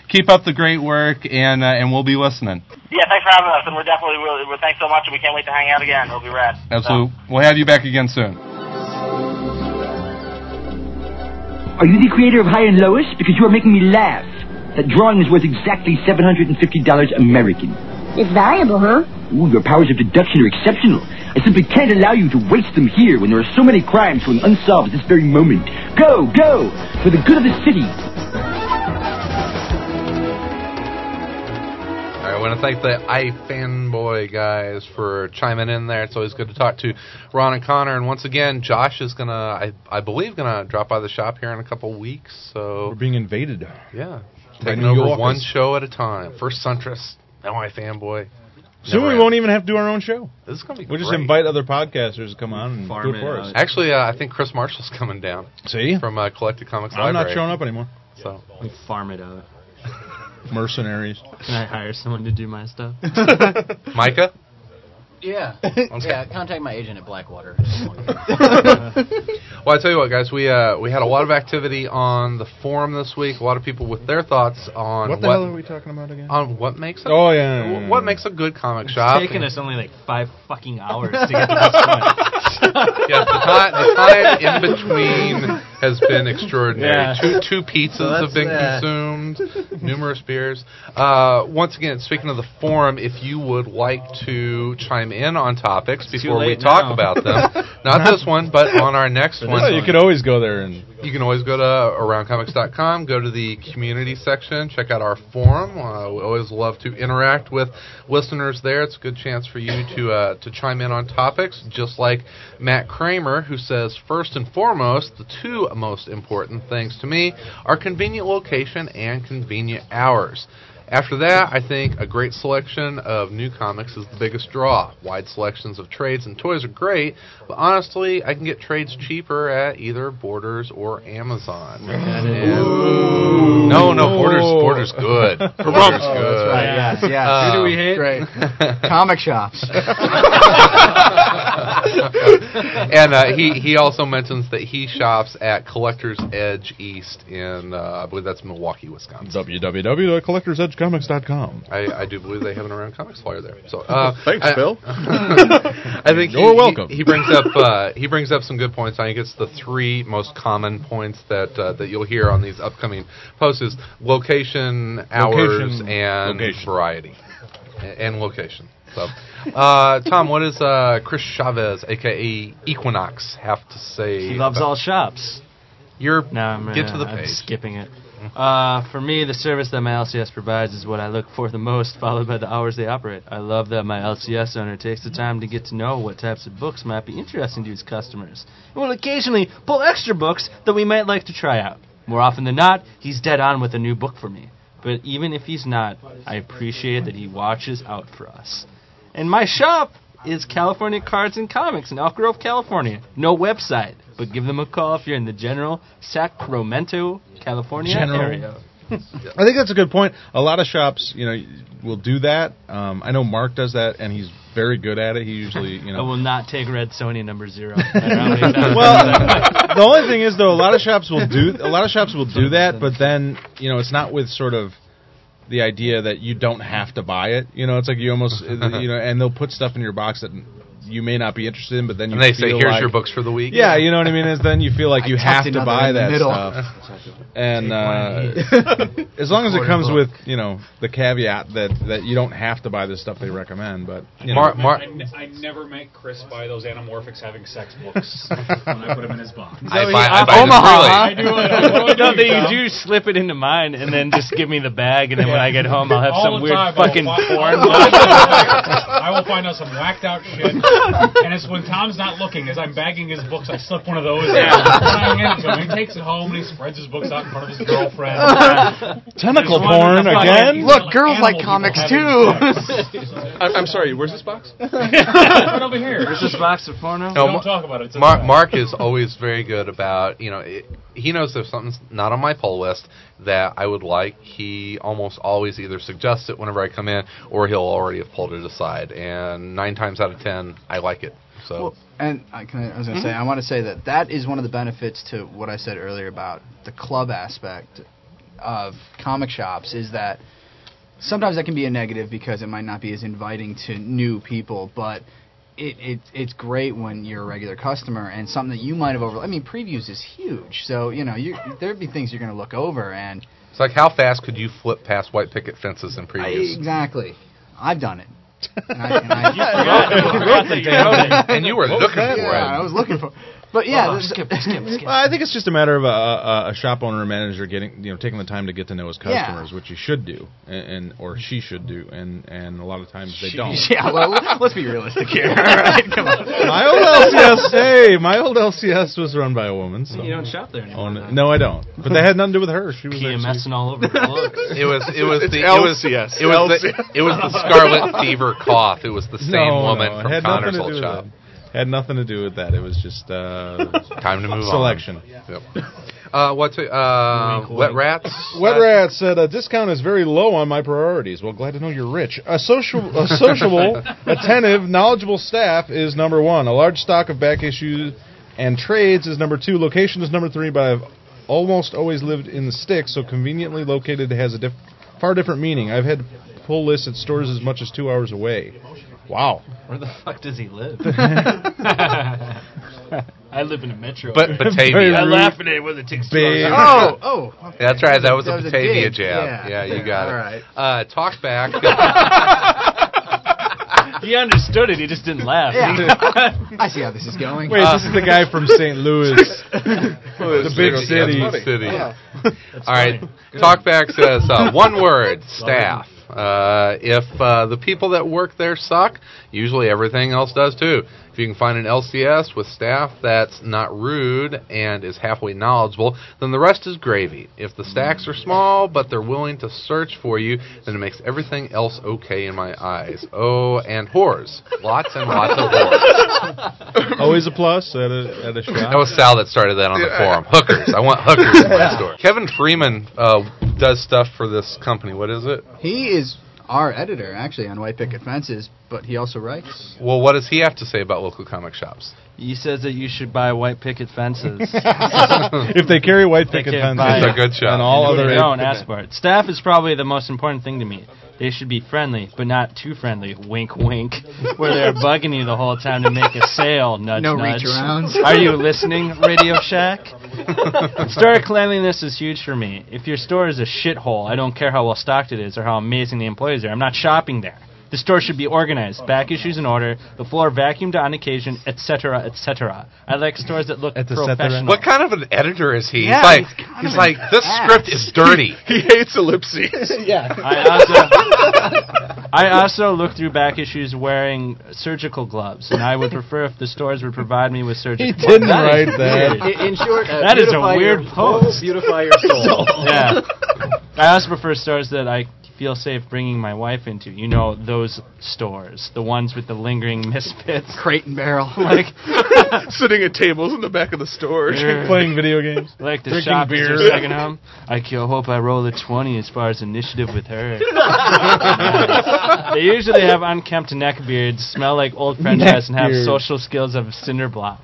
Keep up the great work, and uh, and we'll be listening. Yeah, thanks for having us, and we're definitely really, we're thanks so much, and we can't wait to hang out again. It'll be rad. Absolutely. We'll have you back again soon. Are you the creator of Hi and Lois? Because you are making me laugh. That drawing is worth exactly $750 American. It's valuable, huh? Ooh, your powers of deduction are exceptional. I simply can't allow you to waste them here when there are so many crimes going unsolved at this very moment. Go, go! For the good of the city. All right, I want to thank the iFanboy guys for chiming in there. It's always good to talk to Ron and Conor. And once again, Josh is gonna, I, I believe, gonna drop by the shop here in a couple weeks. So We're being invaded. yeah, taking over one show at a time. First Siuntres, now iFanboy. Soon we Never won't even have to do our own show. This is gonna be We'll just invite other podcasters to come on and Farm do it it for out. us. Actually, uh, I think Chris Marshall's [laughs] coming down See? from uh, Collected Comics I'm not showing up anymore. So We farm it out. Mercenaries. Can I hire someone to do my stuff? [laughs] [laughs] Micah. Yeah. [laughs] Yeah, contact my agent at Blackwater. Well, I tell you what, guys, we uh, we had a lot of activity on the forum this week. A lot of people with their thoughts on What the hell are we talking about again? on what makes a, Oh, yeah, yeah, yeah, what makes a good comic It's shop. taken us only like five fucking hours to get [laughs] to this point. yes, the time, the time in between has been [laughs] extraordinary. Yeah. Two two pizzas So have been that. consumed, [laughs] numerous beers. Uh, once again, speaking of the forum, if you would like to chime chime in on topics before we late talk about them. [laughs] Not this one, but on our next one. You could always go there and You can always go to aroundcomics.com, go to the community section, check out our forum. Uh, we always love to interact with listeners there. It's a good chance for you to uh, to chime in on topics, just like Matt Kramer, who says first and foremost, the two most important things to me are convenient location and convenient hours. After that, I think a great selection of new comics is the biggest draw. Wide selections of trades and toys are great, but honestly, I can get trades cheaper at either Borders or Amazon. And- No, no, Borders, Borders good. [laughs] Borders good. That's right. Yes, yes. Um, Who do we hate? Great. [laughs] Comic shops. [laughs] and uh, he he also mentions that he shops at Collector's Edge East in uh, I believe that's Milwaukee, Wisconsin. www.collectorsedgecomics.com. I, I do believe they have an around comics flyer there. So uh, [laughs] Thanks, I, Phil. [laughs] I think You're he, welcome. He, he brings up uh, he brings up some good points. I think it's the three most common points that uh, that you'll hear on these upcoming posts: is location, hours, Location, and location. variety, A- and location. So, uh, Tom, what does uh, Chris Chavez, aka Equinox, have to say? He loves about- all shops. You're No, I'm, get uh, to the I'm page. skipping it. Uh, for me, the service that my LCS provides is what I look for the most, [laughs] followed by the hours they operate. I love that my LCS owner takes the time to get to know what types of books might be interesting to his customers, and will occasionally pull extra books that we might like to try out. More often than not, he's dead on with a new book for me. But even if he's not, I appreciate that he watches out for us. And my shop is California Cards and Comics in Elk Grove, California. No website, but give them a call if you're in the general Sacramento, California General. area. [laughs] I think that's a good point. A lot of shops, you know, will do that. Um, I know Mark does that, and he's very good at it. He usually, you [laughs] know, I know. will not take Red Sonja number zero. [laughs] I don't know how many times well, I've said that. the only thing is though, a lot of shops will do a lot of shops will do that, but then you know it's not with sort of the idea that you don't have to buy it. You know, it's like you almost you know, and they'll put stuff in your box that you may not be interested in, but then you And they say, "Here's like- your books for the week." Yeah, you know what I mean. Is then you feel like you have to buy that middle. stuff, [laughs] and uh, [laughs] as long as it comes book. with you know the caveat that that you don't have to buy the stuff they recommend, but you know. Mar- Mar- I, never make Chris buy those anamorphics having sex books when [laughs] I put them in his box. I So buy- he- I buy them Omaha. freely. I do it. Do No, do, you do slip it into mine, and then just give me the bag, and then when I get home, I'll have All some weird time, fucking porn. I will find out some whacked out shit, [laughs] and it's when Tom's not looking, as I'm bagging his books, I slip one of those in. I hand it to him. He takes it home and he spreads his books out in front of his girlfriend. [laughs] Tentacle porn fucking- again? Look, girls like comics too. I'm, [laughs] I'm sorry. Where's this box? right over here. Is this box of porno? No, Don't Mar- talk about it. It's Mar- Mark is always very good about you know it, he knows if something's not on my pull list that I would like. He almost always either suggests it whenever I come in, or he'll already have pulled it aside. And nine times out of ten, I like it. So Well, and I, can I, I was going to Mhm. say, I want to say that that is one of the benefits to what I said earlier about the club aspect of comic shops is that sometimes that can be a negative because it might not be as inviting to new people, but it, it it's great when you're a regular customer and something that you might have over. I mean, previews is huge, so you know you there'd be things you're going to look over and it's like how fast could you flip past white picket fences in I, previews? exactly. I've done it. [laughs] And, I, and, I, You forgot you wrote [laughs] and you were What looking that? for yeah, I was looking for. But yeah, Oh, skip, skip, [laughs] skip. Well, I think it's just a matter of a, a, a shop owner or manager getting, you know, taking the time to get to know his Yeah. customers, which he should do, and, and or she should do, and and a lot of times they don't. [laughs] Yeah, well, let's be realistic here. [laughs] All right, come on. My old LCS, hey, my old LCS was run by a woman. So. You don't shop there anymore. Own. No, I don't. But that had nothing to do with her. She was PMSing actually. all over the books. It was it was It's the it was LCS. it was the, it was the Scarlet Fever cough. It was the same no, woman no, from Conor's old do shop. that. Had nothing to do with that. It was just uh, [laughs] Time to move selection. on. Yep. Uh, what's it? Uh, wet rats. Wet Uh, Rat said a discount is very low on my priorities. Well, glad to know you're rich. A social, a sociable, [laughs] attentive, knowledgeable staff is number one. A large stock of back issues and trades is number two. Location is number three. But I've almost always lived in the sticks, so conveniently located has a diff- far different meaning. I've had pull lists at stores as much as two hours away. Wow. Where the fuck does he live? [laughs] [laughs] I live in a metro. But [laughs] Batavia. I rude. laugh at it when it takes two Big- Oh, oh. okay. That's right. That was a was Batavia dig. jab. Yeah. Yeah, you got All it. All right. Uh, talk back. he understood it. He just didn't laugh. Yeah. I see how this is going. Wait, this is the guy from St. Louis, the big That's city. funny. city. Yeah. All right. Talkback says uh, one word: staff. Uh, if uh, the people that work there suck, usually everything else does too. If you can find an LCS with staff that's not rude and is halfway knowledgeable, then the rest is gravy. If the stacks are small but they're willing to search for you, then it makes everything else okay in my eyes. Oh, and whores. Lots and lots of whores. [laughs] Always a plus at a at a shop. That was Sal that started that on the forum. Hookers. I want hookers in my store. Kevin Freeman uh, does stuff for this company. What is it? He is our editor, actually, on White Picket Fences, but he also writes. Well, what does he have to say about local comic shops? He says that you should buy white picket fences. [laughs] [laughs] if they carry white They picket fences, buy It's a good shop. and all And other they don't ask for it. Staff is probably the most important thing to me. They should be friendly, but not too friendly. Wink, wink. Where they're bugging you the whole time to make a sale. Nudge, No nudge. reach-arounds. Are you listening, Radio Shack? store cleanliness is huge for me. If your store is a shithole, I don't care how well stocked it is or how amazing the employees are. I'm not shopping there. The store should be organized, back issues in order, the floor vacuumed on occasion, etc., etc. I like stores that look Et cetera. professional. What kind of an editor is he? Yeah, he's like, he's kind he's of like, this ass." script is dirty. [laughs] He hates ellipses. [laughs] yeah. I also, I also look through back issues wearing surgical gloves, and I would prefer if the stores would provide me with surgical. Gloves. He didn't That is write that. In, in short, uh, That is a weird your, post. Beautify your soul. [laughs] yeah. I also prefer stores that I feel safe bringing my wife into. You know, those stores, the ones with the lingering [laughs] misfits. Crate and barrel. [laughs] Like, [laughs] Sitting at tables in the back of the store. Playing video games. like the Drinking shop is beer. her second home. I c- hope I roll a 20 as far as initiative with her. they usually have unkempt neck beards, smell like old French fries, and have beard. social skills of a cinder block.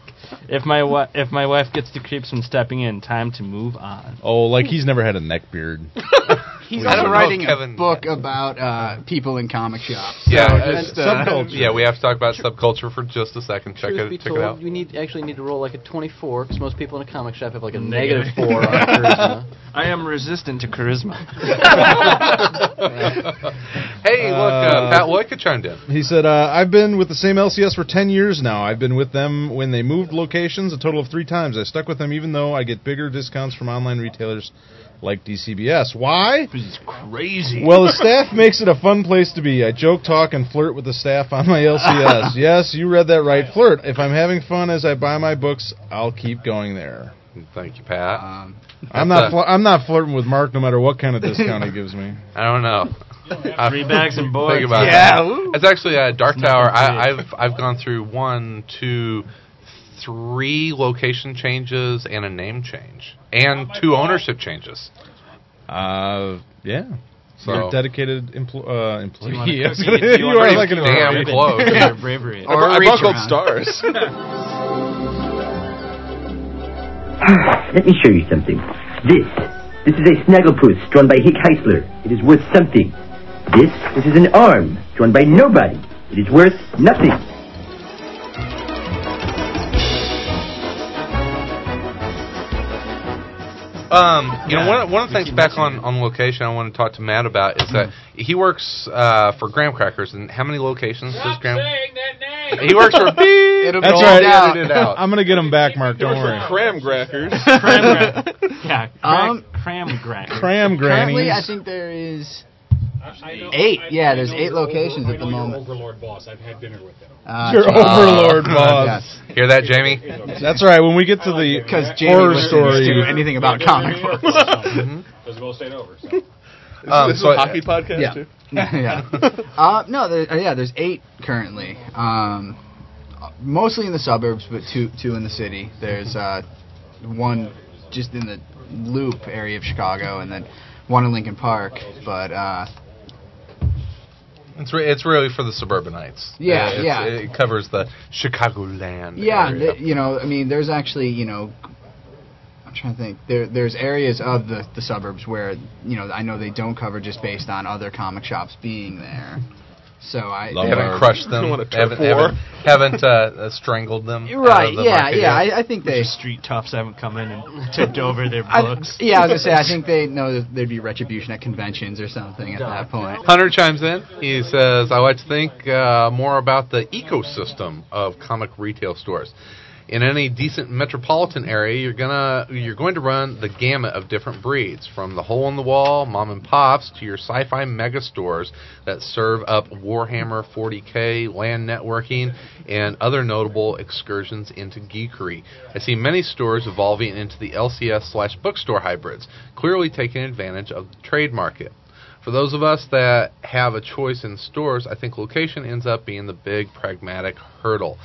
If my wa- if my wife gets the creeps from stepping in, time to move on. Oh, like he's never had a neck beard. He's I also know, writing Kevin. a book about uh, people in comic shops. Yeah, So it's just, uh, subculture. Yeah, we have to talk about subculture for just a second. Check it, check told, it out. You need actually need to roll like a 24 because most people in a comic shop have like a negative four on [laughs] charisma. I am resistant to charisma. [laughs] Hey, look, uh, Uh, Pat Loika chimed in. He said, uh, I've been with the same LCS for 10 years now. I've been with them when they moved locations a total of three times. I stuck with them even though I get bigger discounts from online retailers like DCBS. Why? He's crazy. Well, the [laughs] staff makes it a fun place to be. I joke, talk, and flirt with the staff on my LCS. [laughs] yes, you read that right. Flirt. If I'm having fun as I buy my books, I'll keep going there. Thank you, Pat. um, I'm not. Fl- I'm not flirting with Mark, no matter what kind of discount he [laughs] gives me. I don't know. Uh, Three bags and boards. Think about Yeah, that. woo. It's actually uh, Dark Tower. I. I've I've gone through one, two, three location changes and a name change, and two ownership changes. Uh, yeah. So You're a dedicated empl- uh, Do you want employee. a I was cookie? gonna- Do you you are like an cookie [laughs] or a Damn ribbon close. for your bravery. Or I a reach buckled stars. [laughs] Let me show you something. This. This is a Snagglepuss drawn by Hick Heisler. It is worth something. This. This is an arm drawn by nobody. It is worth nothing. Um, you know, Yeah. one, one of the things back on, on location I want to talk to Matt about is that he works uh, for Graham Crackers, and how many locations does Graham? He works for [laughs] beep. It'll That's be right. out. Edit it out. [laughs] I'm gonna get him back, Mark. Don't worry. [laughs] Cram crackers. Cram gra- yeah, cram, Um, cram gra- Cram Currently. I think there is eight. Yeah, there's eight locations at the moment. Overlord boss. I've had dinner with him. Uh, Your Jamie- overlord Uh, boss. Yes, Hear that, Jamie? That's right. When we get to the because Jamie horror listens story, to anything about comic books. [laughs] Because we'll stayed over. So. [laughs] Um, this is so a hockey podcast Yeah. too. [laughs] yeah. Uh, no, there, uh, yeah, there's eight currently. Um, mostly in the suburbs, but two two in the city. There's uh, one just in the Loop area of Chicago, and then one in Lincoln Park. But uh, It's re- it's really for the suburbanites. Yeah, it's- yeah. It covers the Chicagoland. yeah, th- you know, I mean, there's actually, you know, I'm trying to think. There, there's areas of the the suburbs where, you know, I know they don't cover just based on other comic shops being there. So I You haven't crushed them. Want haven't turf haven't, haven't uh, uh, strangled them. You're right. the Yeah, market yeah. I, I think they. The street toughs haven't come in and tipped over their [laughs] I, books. yeah, I was gonna say. I [laughs] think they know that there'd be retribution at conventions or something at that point. Hunter chimes in. He says, I like to think uh, more about the ecosystem of comic retail stores. In any decent metropolitan area, you're gonna you're going to run the gamut of different breeds, from the hole in the wall mom and pops to your sci-fi mega stores that serve up Warhammer 40k, LAN networking, and other notable excursions into geekery. I see many stores evolving into the LCS slash bookstore hybrids, clearly taking advantage of the trade market. For those of us that have a choice in stores, I think location ends up being the big pragmatic hurdle,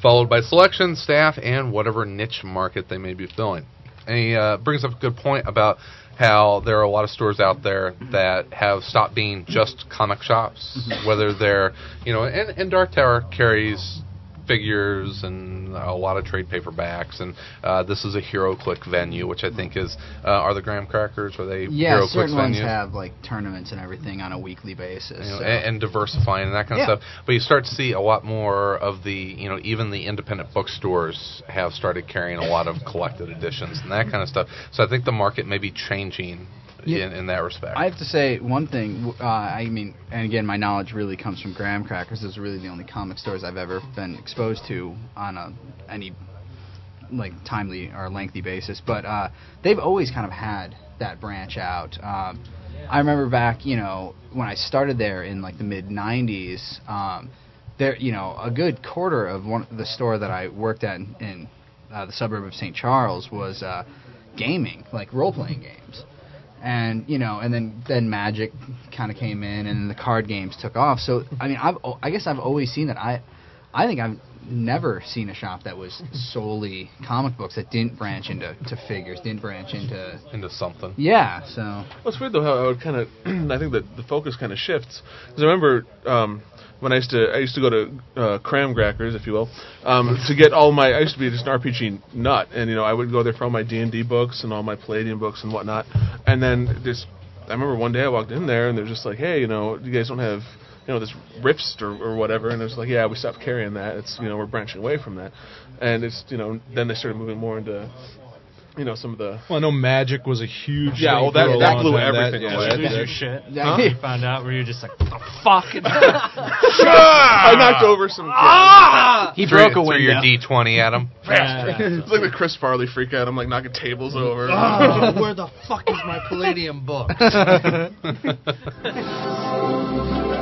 followed by selection, staff, and whatever niche market they may be filling. And he uh, brings up a good point about how there are a lot of stores out there that have stopped being just comic shops, whether they're, you know, and, and Dark Tower carries figures and a lot of trade paperbacks and uh, this is a hero click venue which i think is uh, are the graham crackers are they Yeah, hero click certain ones have like tournaments and everything on a weekly basis. you know, so- and, and diversifying and that kind Yeah. of stuff. But you start to see a lot more of the, you know, even the independent bookstores have started carrying a lot of collected editions and that kind of stuff. So I think the market may be changing Yeah. in, in that respect. I have to say one thing. Uh, I mean, and again, my knowledge really comes from Graham Crackers. Those are really the only comic stores I've ever been exposed to on a any like timely or lengthy basis. But uh, they've always kind of had that branch out. Um, I remember back, you know, when I started there in like the mid '90s. Um, there, you know, a good quarter of one the store that I worked at in, in uh, the suburb of St. Charles was uh, gaming, like role playing games and you know, and then then Magic kind of came in, and then the card games took off. So I mean, I've I guess I've always seen that. I I think I've never seen a shop that was [laughs] solely comic books that didn't branch into to figures, didn't branch into into something. Yeah, so Well, it's weird though how I would kind of. [clears throat] I think that the focus kind of shifts because I remember um, when I used to I used to go to uh, Cram Crackers, if you will, um, to get all my. I used to be just an RPG nut, and you know I would go there for all my D and D books and all my Palladium books and whatnot. And then just I remember one day I walked in there and they're just like, hey, you know, you guys don't have. You know this Rifts or, or whatever, and it was like, yeah, we stopped carrying that. It's you know we're branching away from that, and it's you know then they started moving more into, you know, some of the Well, I know Magic was a huge. Yeah, thing well, that- that blew everything That, away. yeah, Did you that- lose your shit? Huh? You found out where you're just like, the fuck? [laughs] I knocked over some. Ah! he through, broke a through your D20 at him. it's like the Chris Farley freak out. I'm like knocking tables over. Oh, [laughs] where the fuck is my Palladium book? [laughs]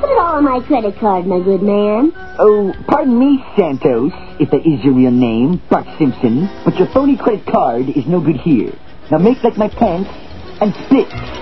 Put it all on my credit card, my good man. Oh, pardon me, Santos, if that is your real name, Bart Simpson, but your phony credit card is no good here. Now make like my pants and split.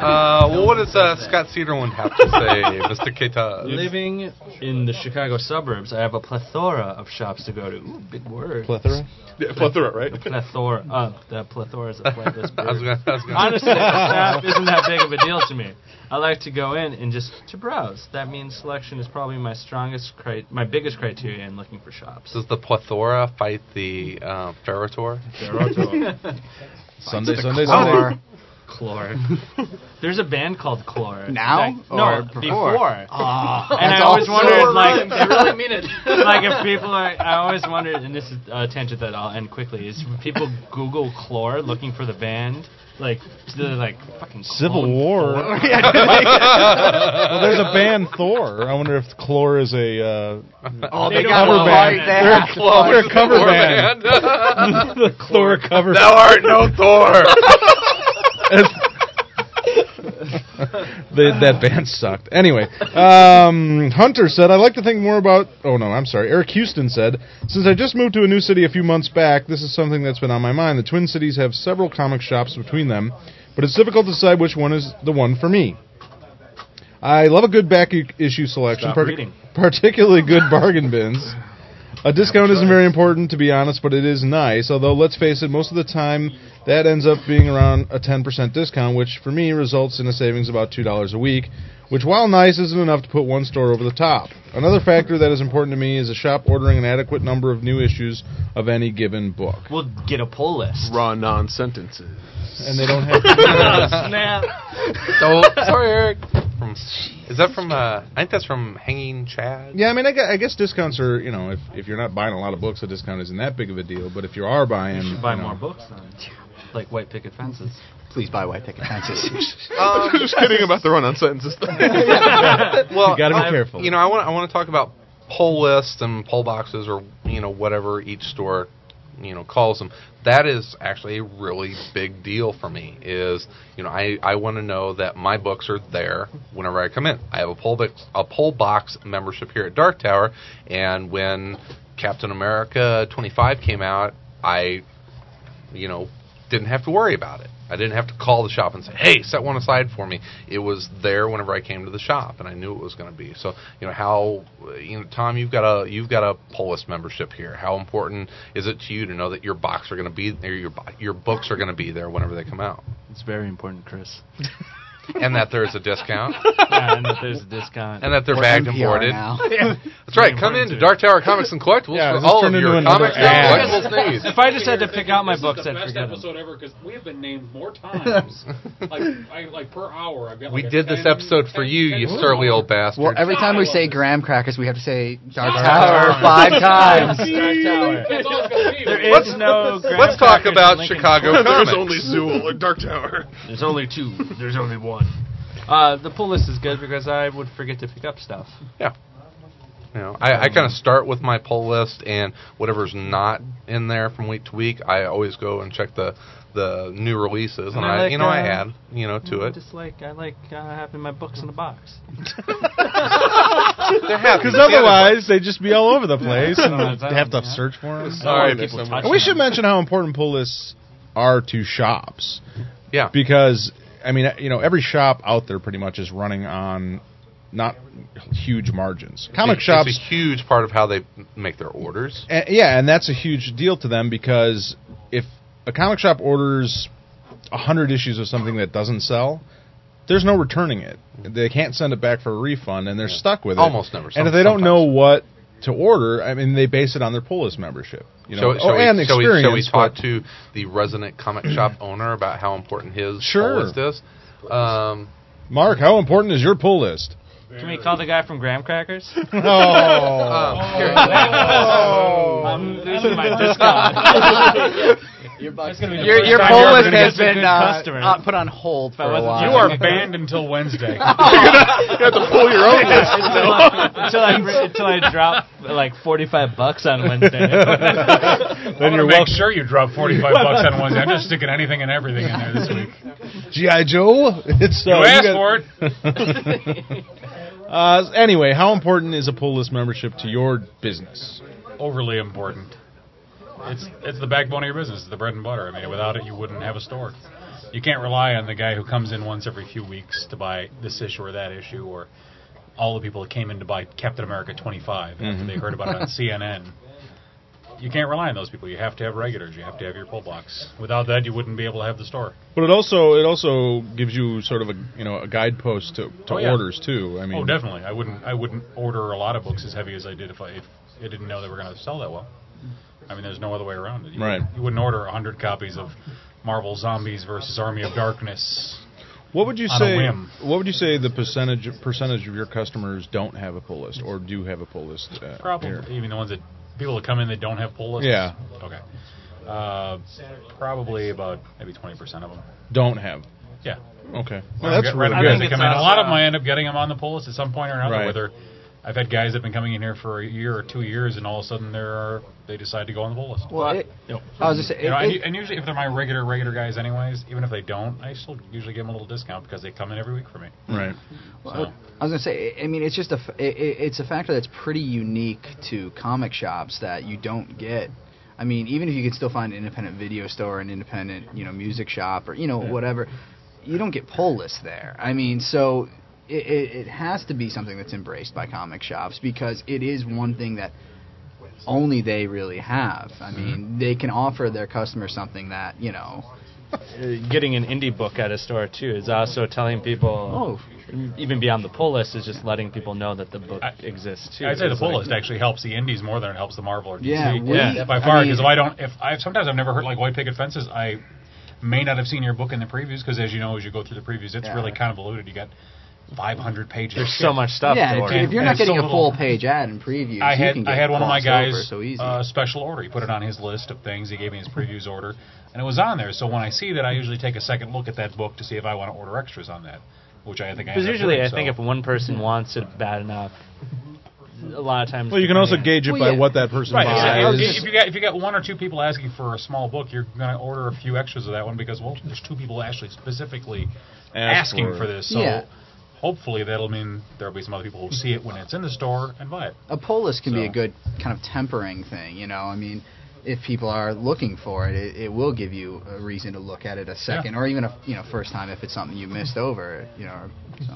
Uh, well, what does uh, Scott Cedarwind have to say, [laughs] Mr. Keita? Living in the Chicago suburbs, I have a plethora of shops to go to. Ooh, big word. Plethora? Yeah, plethora, right? Plethora. Uh, the plethora is a flightless [laughs] I was bird. gonna- I was gonna- Honestly, the staff [laughs] isn't that big of a deal to me. I like to go in and just to browse. That means selection is probably my strongest, cri- my biggest criteria in looking for shops. Does the plethora fight the uh, Farritor? Sunday, the Sunday, Sunday. Chlor. [laughs] There's a band called Chlor. Now Like, or no, before? before. Ah, [laughs] and I always wondered, so like, good. [laughs] They really mean it. like if people are, I always wondered, and this is a tangent that I'll end quickly, is when people Google Chlor looking for the band, like, they're like fucking Civil War. Well, there's a band Thor. I wonder if Chlor is a. Uh, Oh, They they got cover one band. right They're, there. a they're a cover Thor band. band. the Chlor cover. Thou art no Thor. [laughs] the, that band sucked. Anyway, um, Hunter said, I'd like to think more about. Oh, no, I'm sorry. Eric Houston said, Since I just moved to a new city a few months back, this is something that's been on my mind. The Twin Cities have several comic shops between them, but it's difficult to decide which one is the one for me. I love a good back issue selection, reading. [laughs] particularly good bargain bins. A discount isn't very important, to be honest, but it is nice. Although, let's face it, most of the time that ends up being around a 10% discount, which for me results in a savings of about $2 a week, which, while nice, isn't enough to put one store over the top. Another factor that is important to me is a shop ordering an adequate number of new issues of any given book. We'll get a pull list. Raw non sentences. And they don't [laughs] have Snap. So sorry, Eric. From is that from? Uh, I think that's from Hanging Chad. Yeah, I mean, I guess, I guess discounts are, you know, if, if you're not buying a lot of books, a discount isn't that big of a deal. But if you are buying, You should buy you know, more books then. Like White Picket Fences. Please buy White Picket Fences. [laughs] Um, Just [laughs] kidding about the run on sentences. [laughs] well, You gotta be I- careful. You know, I want I want to talk about poll lists and poll boxes, or you know, whatever each store you know calls them. That is actually a really big deal for me. Is you know, I I want to know that my books are there whenever I come in. I have a poll box a poll box membership here at Dark Tower, and when Captain America 25 came out, I you know, didn't have to worry about it. I didn't have to call the shop and say, "Hey, set one aside for me." It was there whenever I came to the shop, and I knew it was going to be. So, you know, how, you know, Tom, you've got a you've got a poll list membership here. How important is it to you to know that your box are going to be there, your your books are going to be there whenever they come out, It's very important, Chris. [laughs] and that there's a discount, [laughs] yeah, and that there's a discount. and that they're Or bagged and boarded. now. [laughs] That's right. Come into Dark Tower Comics and Collectibles Yeah, for all of turned into your another comics and collectibles needs. If I just had to pick out my This is books, the I'd best forget them. episode ever because we have been named more times. [laughs] like, I, like per hour, I've got. We like a did this 10 episode for 10 you, you 10 surly old bastard. well, every time we say graham crackers, we have to say Dark Dark Tower Tower. five times. Dark Tower. That's all it's gonna be. There Let's- no. graham Let's talk crackers about in Lincoln. Chicago There's comics. only Zool or Dark Tower. There's only two. There's only one. Uh, the pull list is good because I would forget to pick up stuff. Yeah. You know, I, I kind of start with my pull list, and whatever's not in there from week to week, I always go and check the the new releases, and I I, like, you know, I uh, add, you know, to it. Just like I like uh, having my books in a box. [laughs] Because otherwise, they'd just be all over the place, and [laughs] Yeah. you'd have to search for them. Sorry, so much- we should mention how important pull lists are to shops. Yeah. Because, I mean, you know, every shop out there pretty much is running on not huge margins. Comic It's shops, a huge part of how they make their orders. and, yeah, and that's a huge deal to them because if a comic shop orders a hundred issues of something that doesn't sell, there's no returning it. Mm-hmm. They can't send it back for a refund, and they're stuck with it. Almost never. And if they don't know what to order, I mean, they base it on their pull list membership. You know, shall oh, we, and experience. shall we talk but- to the resident comic [clears throat] shop owner about how important his Sure. poll list is? Um, Mark, how important is your pull list? Can we call the guy from Graham Crackers? [laughs] Oh, um, here- [laughs] I'm losing my discount. [laughs] Your, That's gonna be the your, first your time poll you're list gonna has get a been good uh, customer. uh, put on hold for a wasn't while. You are banned until Wednesday. you have to pull your own list. until, I, until I br- until I drop like forty five bucks on Wednesday. then I'm you're gonna make welcome. sure you drop 45 bucks on Wednesday. I'm just sticking anything and everything in there this week. GI Joe. It's uh, You asked got- for it. Uh, anyway, how important is a pull list membership to your business? Overly important. It's it's the backbone of your business. It's the bread and butter. I mean, without it, you wouldn't have a store. You can't rely on the guy who comes in once every few weeks to buy this issue or that issue, or all the people that came in to buy Captain America 25 after they heard about it on [laughs] CNN. You can't rely on those people. You have to have regulars. You have to have your pull box. Without that, you wouldn't be able to have the store. But it also it also gives you sort of a you know a guidepost to, to Oh, yeah. orders too. I mean, oh, definitely. I wouldn't. I wouldn't order a lot of books as heavy as I did if I if I didn't know they were going to sell that well. I mean, there's no other way around it. You, Right. You wouldn't order hundred copies of Marvel Zombies versus Army of Darkness. What would you say? whim. What would you say the percentage percentage of your customers don't have a pull list or do have a pull list? Uh, Probably here? even the ones that people that come in that don't have pull lists. Yeah. Okay. Uh, probably about maybe twenty percent of them. Don't have. Yeah. Okay. Well, Well, that's get- really right good. away they come in. A lot of them I end up getting them on the pull list at some point or another. Right. Whether I've had guys that've been coming in here for a year or two years, and all of a sudden they're they decide to go on the pull list. Well, it, I was just saying, You know, it- and, and usually if they're my regular regular guys, anyways, even if they don't, I still usually give them a little discount because they come in every week for me. Right. So I was gonna say, I mean, it's just a, f- i- i- it's a factor that's pretty unique to comic shops that you don't get. I mean, even if you can still find an independent video store, an independent, you know, music shop, or you know, whatever, you don't get pull lists there. I mean, so it, it, it has to be something that's embraced by comic shops because it is one thing that only they really have. I mean, they can offer their customers something that you know. Uh, getting an indie book at a store too is also telling people. Oh. Even beyond the pull list is just letting people know that the book exists too. I'd say the pull like- list actually helps the indies more than it helps the Marvel or DC. Yeah, we- by I far. mean- Because if I don't, if I sometimes I've never heard like White Picket Fences, I may not have seen your book in the previews because as you know, as you go through the previews, it's Yeah. really convoluted. You got 500 pages. There's so much stuff. yeah, to if, order. if you're And not getting so a little- full page ad in previews, I you had can get I had one of my guys so easy. uh, special order. He put it on his list of things. He gave me his previews order, and it was on there. So when I see that, I usually take a second look at that book to see if I want to order extras on that, which I think I Because usually, doing, I so. think if one person wants it bad enough, a lot of times. Well, you can also gauge it Well, by yeah. what that person Right. buys. If, if you got if you got one or two people asking for a small book, you're going to order a few extras of that one because well, there's two people actually specifically Ask asking for for this. So Yeah. Hopefully that'll mean there'll be some other people who see it when it's in the store and buy it. a pull list can be a good kind of tempering thing. You know, I mean, if people are looking for it, it, it will give you a reason to look at it a second, or even a you know first time if it's something you missed over. You know, so.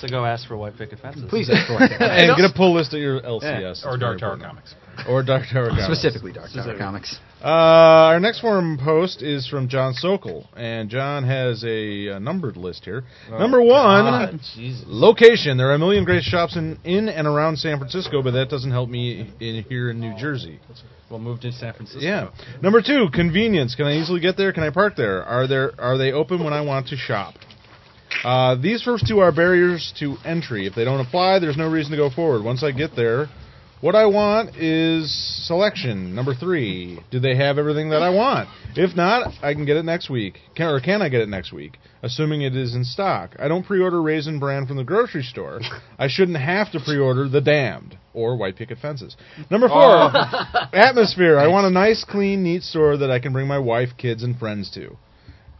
So go ask for white picket fences. Please ask for White Picket and get a pull list at your LCS. Yeah. Or Dark Tower. Comics. Or Dark Tower Comics. specifically Dark Tower Comics. Uh, our next forum post is from John Sokol, and John has a, uh numbered list here. Number one, God, location. There are a million great shops in, in and around San Francisco, but that doesn't help me in here in New Jersey. We'll move to San Francisco. Yeah. Number two, convenience. Can I easily get there? Can I park there? Are there are they open when I want to shop? Uh, these first two are barriers to entry. If they don't apply, there's no reason to go forward. Once I get there, what I want is selection. Number three, do they have everything that I want? If not, I can get it next week. Can, or can I get it next week? Assuming it is in stock. I don't pre-order Raisin Bran from the grocery store. [laughs] I shouldn't have to pre-order The Damned or White Picket Fences. Number four, oh. atmosphere. I want a [laughs] nice, clean, neat store that I can bring my wife, kids, and friends to.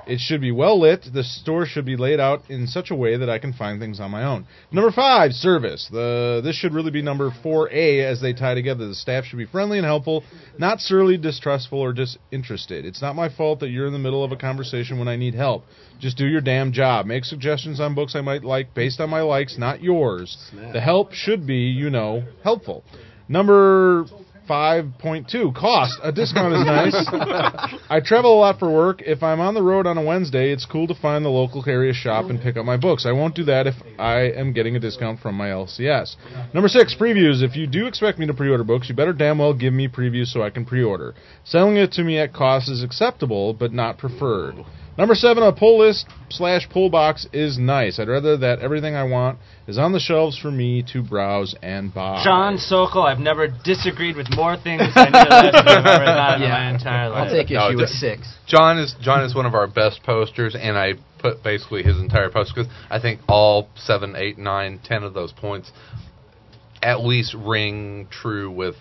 It should be well lit. The store should be laid out in such a way that I can find things on my own. Number five, service. The this should really be number four A as they tie together. The staff should be friendly and helpful, not surly, distrustful, or disinterested. It's not my fault that you're in the middle of a conversation when I need help. Just do your damn job. Make suggestions on books I might like based on my likes, not yours. The help should be, you know, helpful. Number 5.2 cost. A discount is [laughs] nice. I travel a lot for work. If I'm on the road on a Wednesday, it's cool to find the local area shop and pick up my books. I won't do that if I am getting a discount from my LCS. Number 6 previews. If you do expect me to pre-order books, you better damn well give me previews so I can pre-order. Selling it to me at cost is acceptable, but not preferred. Number seven, a pull list slash pull box is nice. I'd rather that everything I want is on the shelves for me to browse and buy. John Sokol, I've never disagreed with more things on your list than [laughs] I've ever done in my entire life. I'll take No, issue with d- six. John is John is one of our best posters, and I put basically his entire post because I think all seven, eight, nine, ten of those points at least ring true with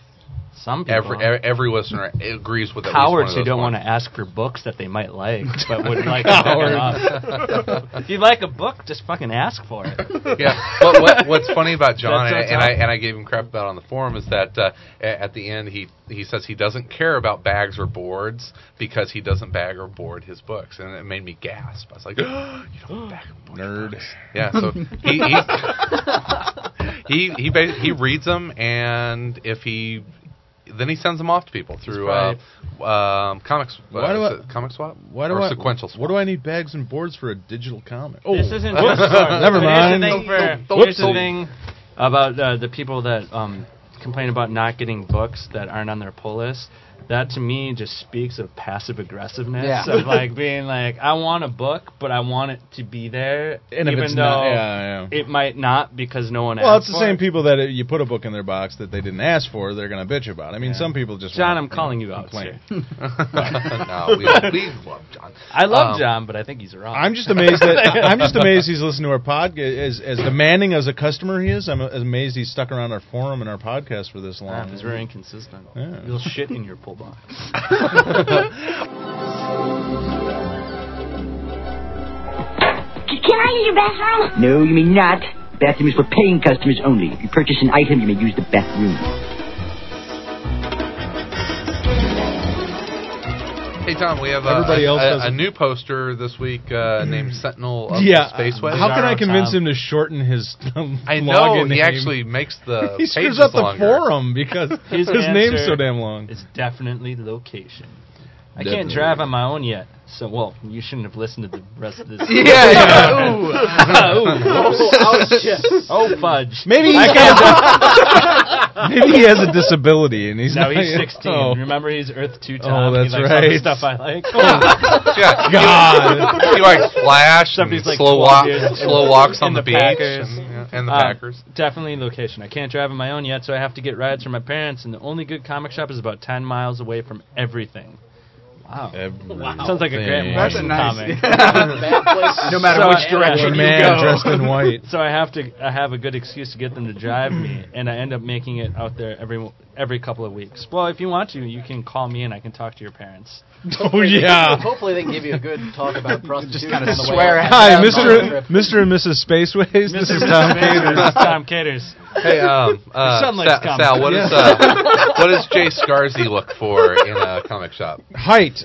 Some people. every every listener agrees with at Cowards least who one of don't want to ask for books that they might like, [laughs] but would like to pick if you like a book, just fucking ask for it. [laughs] yeah. But what, what's funny about [laughs] John, and, and I and I gave him crap about on the forum, is that uh, at the end he he says he doesn't care about bags or boards because he doesn't bag or board his books, and it made me gasp. I was like, [gasps] you don't [gasps] bag or board your Nerd. books. Yeah. So he he he he, ba- he reads them, and if he then he sends them off to people through uh, um, comics. Why uh, do I- comic swap? Why do or I sequential swap? What do I need bags and boards for a digital comic? Oh, [laughs] This isn't whoops. Never mind. Here's the thing, for, here's the thing about uh, the people that um, complain about not getting books that aren't on their pull list. That to me just speaks of passive aggressiveness Yeah. of like [laughs] being like, I want a book, but I want it to be there, And if even it's though not- yeah, yeah. it might not because no one. Well, asked it's the for same it. people that uh, you put a book in their box that they didn't ask for, they're going to bitch about. I mean, Yeah. some people just John, wanna, I'm calling you out, complain. [laughs] no, we, we love John. [laughs] I love Um, John, but I think he's wrong. I'm just amazed that I'm just amazed he's listening to our pod as as demanding as a customer he is. I'm amazed he's stuck around our forum and our podcast for this long. it's very inconsistent. Yeah. You'll shit in your pull box. [laughs] C- Can I use your bathroom? No, you may not. The bathroom is for paying customers only. If you purchase an item, you may use the bathroom. Hey Hey Tom, we have Everybody a, else a, does a new poster this week uh, named Sentinel of yeah. the Spaceway. How can I convince Tom. him to shorten his [laughs] I know login he name? actually makes the [laughs] he screws pages up the longer. forum because his, His name's so damn long. It's definitely location. I can't drive on my own yet, so well, you shouldn't have listened to the rest of this. [laughs] Yeah, yeah. [laughs] Ooh. Ooh. [laughs] Oh, ouch. Oh fudge! Maybe he's I can't. Maybe he has a disability and he's no, not, he's 16. Oh. Remember, he's Earth Two Oh, Tom. that's he likes right. stuff I like. yeah, God. He like Flash and Somebody's like slow 12 walk, years slow walks on in the, beach Packers. and, yeah, and the Uh, Packers. Definitely location. I can't drive on my own yet, so I have to get rides from my parents, and the only good comic shop is about 10 miles away from everything. Wow. Sounds like a Grant That's Morrison nice- comic. [laughs] No matter So which direction A you man go. dressed in white. [laughs] So I have to I have a good excuse to get them to drive me, and I end up making it out there every every couple of weeks. Well, if you want to, you can call me and I can talk to your parents. [laughs] Oh yeah. Hopefully they can give you a good talk about [laughs] prostitution. kinda on the swear out. at Hi, Mr. Mr. and Mrs. Spaceways. This is Mr. Tom Smith, Caters. This is Tom Caters. Hey, um, [laughs] uh, Son likes Sal, comics. Sal, what is uh, what does Jay Scarzy look for in a comic shop? Height.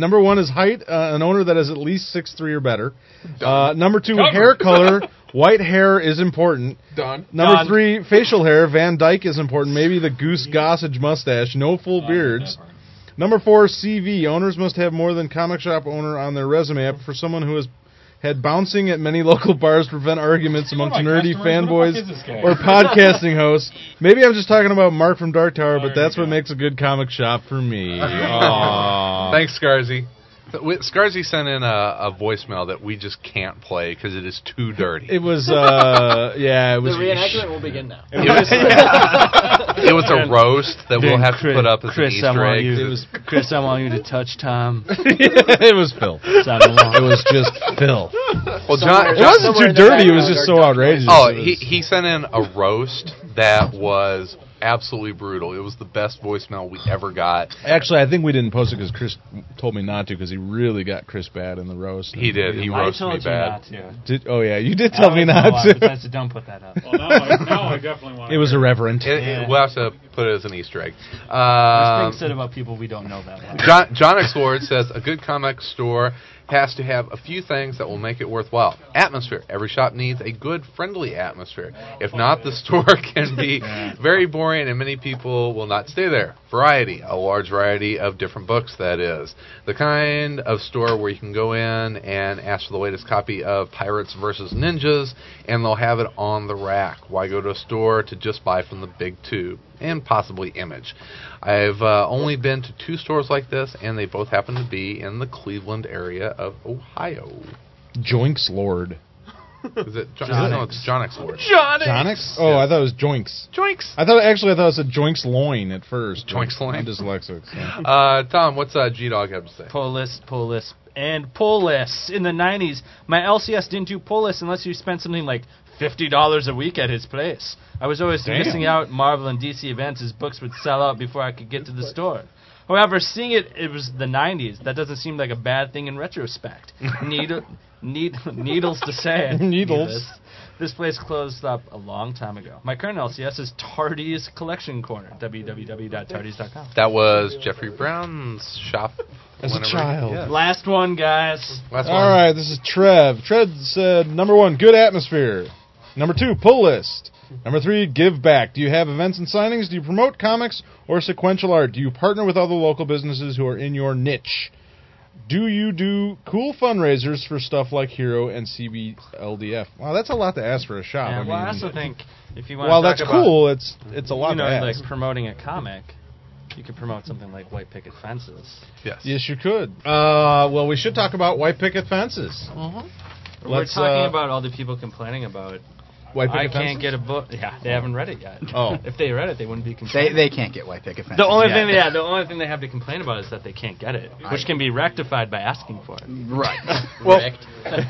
number one is height. Uh, an owner that is at least six three or better. Uh, number two, hair color. White hair is important. Done. Number Done. three, facial hair. Van Dyke is important. Maybe the Goose Gossage mustache. No full oh, beards. Number four, CV. Owners must have more than comic shop owner on their resume. Oh. For someone who has had bouncing at many [laughs] local bars to prevent arguments amongst nerdy customers, who the fanboys fuck is this guy? or podcasting hosts. [laughs] Maybe I'm just talking about Mark from Dark Tower, but oh, that's what makes a good comic shop for me. [laughs] Aw. Thanks, Scarzy. Wi- Scarzy sent in a, a voicemail that we just can't play because it is too dirty. It was, uh, [laughs] yeah, it was. The was. reenactment will begin now. It was, [laughs] [laughs] it was a roast that we'll Then have to put up as Chris, an Easter want egg. you. It was- Chris, I want you to touch Tom. it was Phil. It was just Phil. well, John, It wasn't too dirty. It was just so outrageous. Oh, he he sent in a roast that was absolutely brutal. It was the best voicemail we ever got. Actually, I think we didn't post it because Chris told me not to because he really got Chris bad in the roast. He did. He I roasted told me you bad. not to. Did, oh yeah, you did tell me not to. besides, don't put that up. [laughs] Well, now I, now I definitely want. It was irreverent. It, it- Yeah. we'll have to put it as an Easter egg. There's Um, things said about people we don't know that well. John, John X Lord says a good comic store has to have a few things that will make it worthwhile. Atmosphere. Every shop needs a good, friendly atmosphere. If not, the [laughs] store can be very boring and many people will not stay there. Variety. A large variety of different books, that is. The kind of store where you can go in and ask for the latest copy of Pirates versus Ninjas and they'll have it on the rack. Why go to a store to just buy from the big tube? And possibly Image. I've uh, only been to two stores like this, and they both happen to be in the Cleveland area of Ohio. Joinks Lord. Is it John? John no, X. it's John X Lord. Johnix? Oh, I thought it was Joinks. Joinks. I thought actually I thought it said Joinks Loin at first. Joinks Loin. I'm dyslexic. So. [laughs] Uh, Tom, what's uh, G Dog have to say? Pull list, pull list, and pull lists. In the 90s, my LCS didn't do pull lists unless you spent something like $50 a week at his place. I was always Damn. missing out Marvel and DC events. His books would sell out before I could get to the store. However, seeing it, it was the 90s. That doesn't seem like a bad thing in retrospect. [laughs] Needle, need, needles to say. [laughs] Needles. This, this place closed up a long time ago. My current LCS is Tardy's Collection Corner, www.tardys.com. That was Jeffrey Brown's shop. As a child. Yeah. Last one, guys. Last All one. right, this is Trev. Trev said number one, good atmosphere. Number two, pull list. Number three, give back. Do you have events and signings? Do you promote comics or sequential art? Do you partner with other local businesses who are in your niche? Do you do cool fundraisers for stuff like Hero and CBLDF? Wow, that's a lot to ask for a shop. Yeah, I well, I mean, also think if you want while that's about, cool, it's it's a lot you know, to ask. like promoting a comic, you could promote something like White Picket Fences. Yes. yes, you could. Uh, well, we should talk about white picket fences. We're Let's, talking uh, about all the people complaining about. White I picket can't fences? get a book. Yeah, they haven't read it yet. Oh. [laughs] if they read it, they wouldn't be They complaining. they can't get white picket fences. the only yet. thing, yeah, the only thing they have to complain about is that they can't get it, which can be rectified by asking for it. Right. [laughs] [laughs] Well, Wrecked.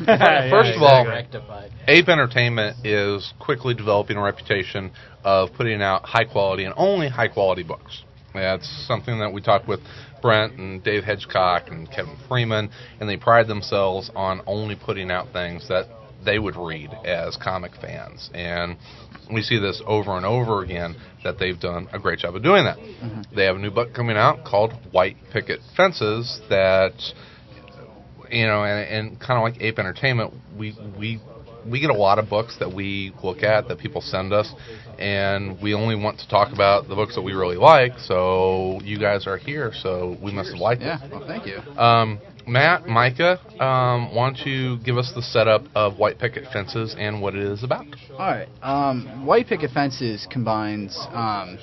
Yeah, first of all, rectified. Ape Entertainment is quickly developing a reputation of putting out high quality and only high quality books. That's something that we talked with Brent and Dave Hedgecock and Kevin Freeman, and they pride themselves on only putting out things that they would read as comic fans. And we see this over and over again that they've done a great job of doing that. They have a new book coming out called White Picket Fences that you know, and, and kind of like Ape Entertainment, we we we get a lot of books that we look at that people send us, and we only want to talk about the books that we really like. So you guys are here, so we must have liked Yeah, it. well, thank you. Um, Matt, Micah, um, why don't you give us the setup of White Picket Fences and what it is about? All right. Um, White Picket Fences combines um,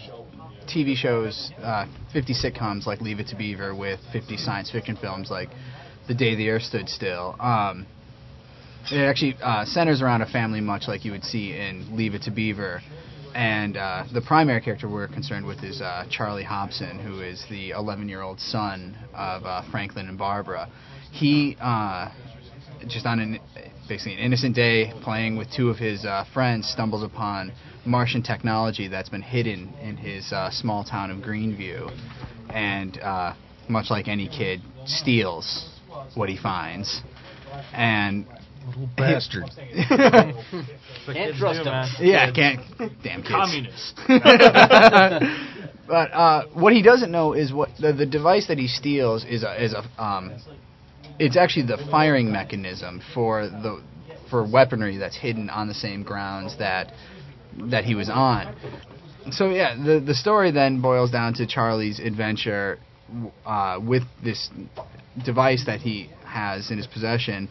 TV shows, uh, 50 sitcoms like Leave It to Beaver with 50 science fiction films like The Day the Earth Stood Still. Um, it actually uh, centers around a family much like you would see in Leave It to Beaver. And uh, the primary character we're concerned with is uh, Charlie Hobson, who is the 11 year old son of uh, Franklin and Barbara. He, uh, just on an basically an innocent day playing with two of his uh, friends stumbles upon Martian technology that's been hidden in his uh, small town of Greenview, and much like any kid, steals what he finds, and Little bastard. Can't trust him. yeah, can't damn kids. Communist. [laughs] [laughs] but uh, what he doesn't know is what the, the device that he steals is a is a um, it's actually the firing mechanism for the for weaponry that's hidden on the same grounds that that he was on. So yeah, the the story then boils down to Charlie's adventure uh, with this device that he has in his possession,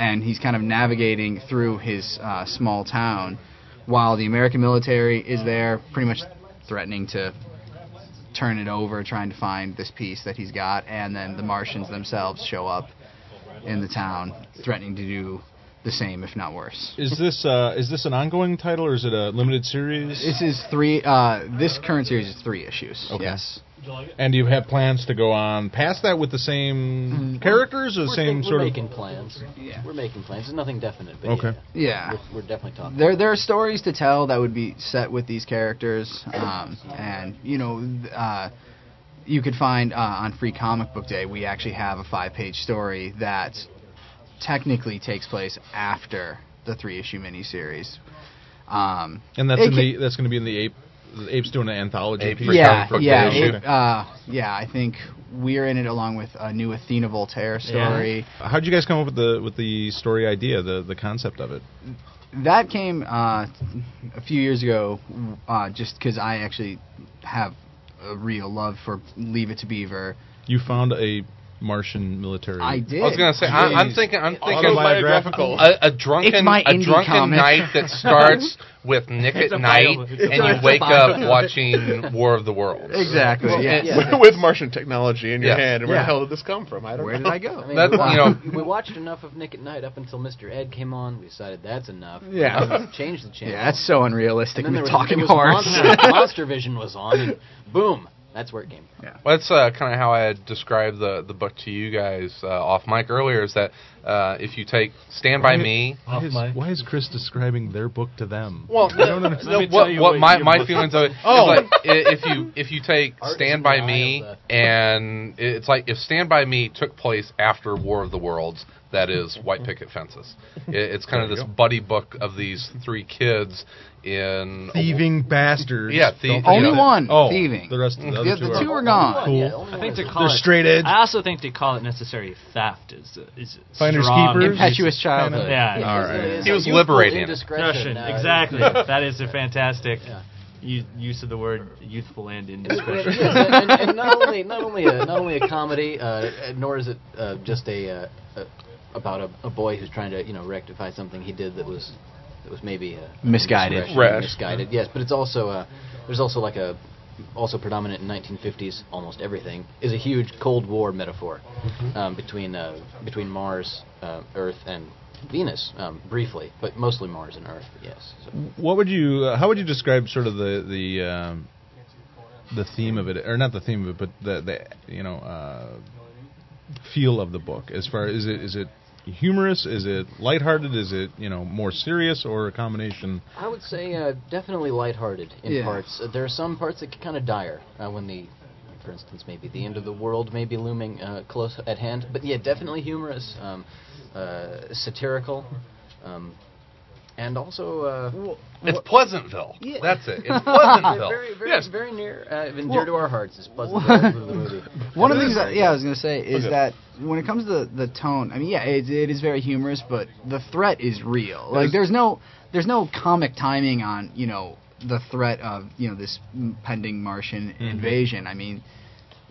and he's kind of navigating through his uh, small town while the American military is there, pretty much threatening to turn it over, trying to find this piece that he's got, and then the Martians themselves show up in the town, threatening to do the same, if not worse. Is this uh, is this an ongoing title or is it a limited series? This is three. Uh, this current series is three issues. Okay. Yes. And do you have plans to go on past that with the same characters or the We're, same we're sort of? making plans. Yeah. We're making plans. There's nothing definite, but Okay. yeah, Yeah. we're, we're definitely talking. There, there are stories to tell that would be set with these characters, um, and you know, uh, you could find uh, on Free Comic Book Day we actually have a five-page story that technically takes place after the three-issue miniseries. Um, And that's it in ca- the that's going to be in the ape. The ape's doing an anthology Ape piece. yeah, cover yeah, it, uh, yeah. I think we're in it along with a new Athena Voltaire story. How'd you guys come up with the with the story idea, the the concept of it? That came uh, a few years ago, uh, just because I actually have a real love for Leave It to Beaver. You found a Martian military. I did. I was gonna say I, I'm thinking I'm thinking Autobiographical. a, a drunken a drunken comic. night that [laughs] starts with Nick It's at night bio- it's a and you bio- wake up [laughs] watching War of the Worlds. Exactly. yeah. yeah. with Martian technology in your Yes. hand, and where Yeah. the hell did this come from? I don't Where know. did I go? I mean, That- we, you know- we watched enough of Nick at Night up until Mr. Ed came on. We decided that's enough. Yeah. Changed the [laughs] channel. Yeah, that's so unrealistic. and then We're there was, talking there was horse. Monster, Monster Vision was on, and boom, that's where it came from. Well, that's uh, kind of how I had described the the book to you guys uh, off mic earlier. Is that uh, if you take Stand by Me, Why is, why is Chris describing their book to them? well, I don't understand. no, me what, tell you what what my my feelings of it is Oh. like if you if you take Art Stand by Me [laughs] and it's like if Stand by Me took place after War of the Worlds, that is White Picket Fences. [laughs] It, it's kind of this buddy book of these three kids in thieving bastards. Yeah, thie- Don't- Only Yeah. one Oh, thieving. the rest of the, The, other the two, two are are gone. Cool. Yeah, I think one. to call They're it straight edge. I also think they call it necessary theft is is Finders strong. keepers? Impetuous childhood. Yeah. Yeah, All it's- He was liberating indiscretion. Discretion, Uh, exactly. that is a fantastic Yeah. u- use of the word youthful and Yes, indiscretion. and, and not only not only a not only a comedy, uh, nor is it uh, just a, uh, a about a, a boy who's trying to you know rectify something he did that was that was maybe uh, Misguided. Rash. misguided. Yes, but it's also uh, there's also like a also predominant in 1950s almost everything is a huge Cold War metaphor um, between uh, between Mars, uh, Earth, and Venus um, briefly, but mostly Mars and Earth. Yes. So. What would you? Uh, how would you describe sort of the the um, the theme of it, or not the theme of it, but the the you know uh, feel of the book? As far as is it is it humorous? Is it lighthearted? Is it you know more serious, or a combination? I would say uh, definitely lighthearted in Yeah. parts. Uh, there are some parts that get kind of dire uh, when the, for instance, maybe the end of the world may be looming uh, close at hand. But yeah, definitely humorous, um, uh, satirical. Um, and also uh, It's Pleasantville. Yeah. That's it. It's [laughs] Pleasantville. very, very, yes. very near, uh, and Well- dear to our hearts is Pleasantville, the [laughs] movie. One of the things that yeah, I was gonna say is Okay. that when it comes to the, the tone, I mean, yeah, it, it is very humorous, but the threat is real. Like, there's no there's no comic timing on you know the threat of you know this pending Martian Mm-hmm. invasion. I mean,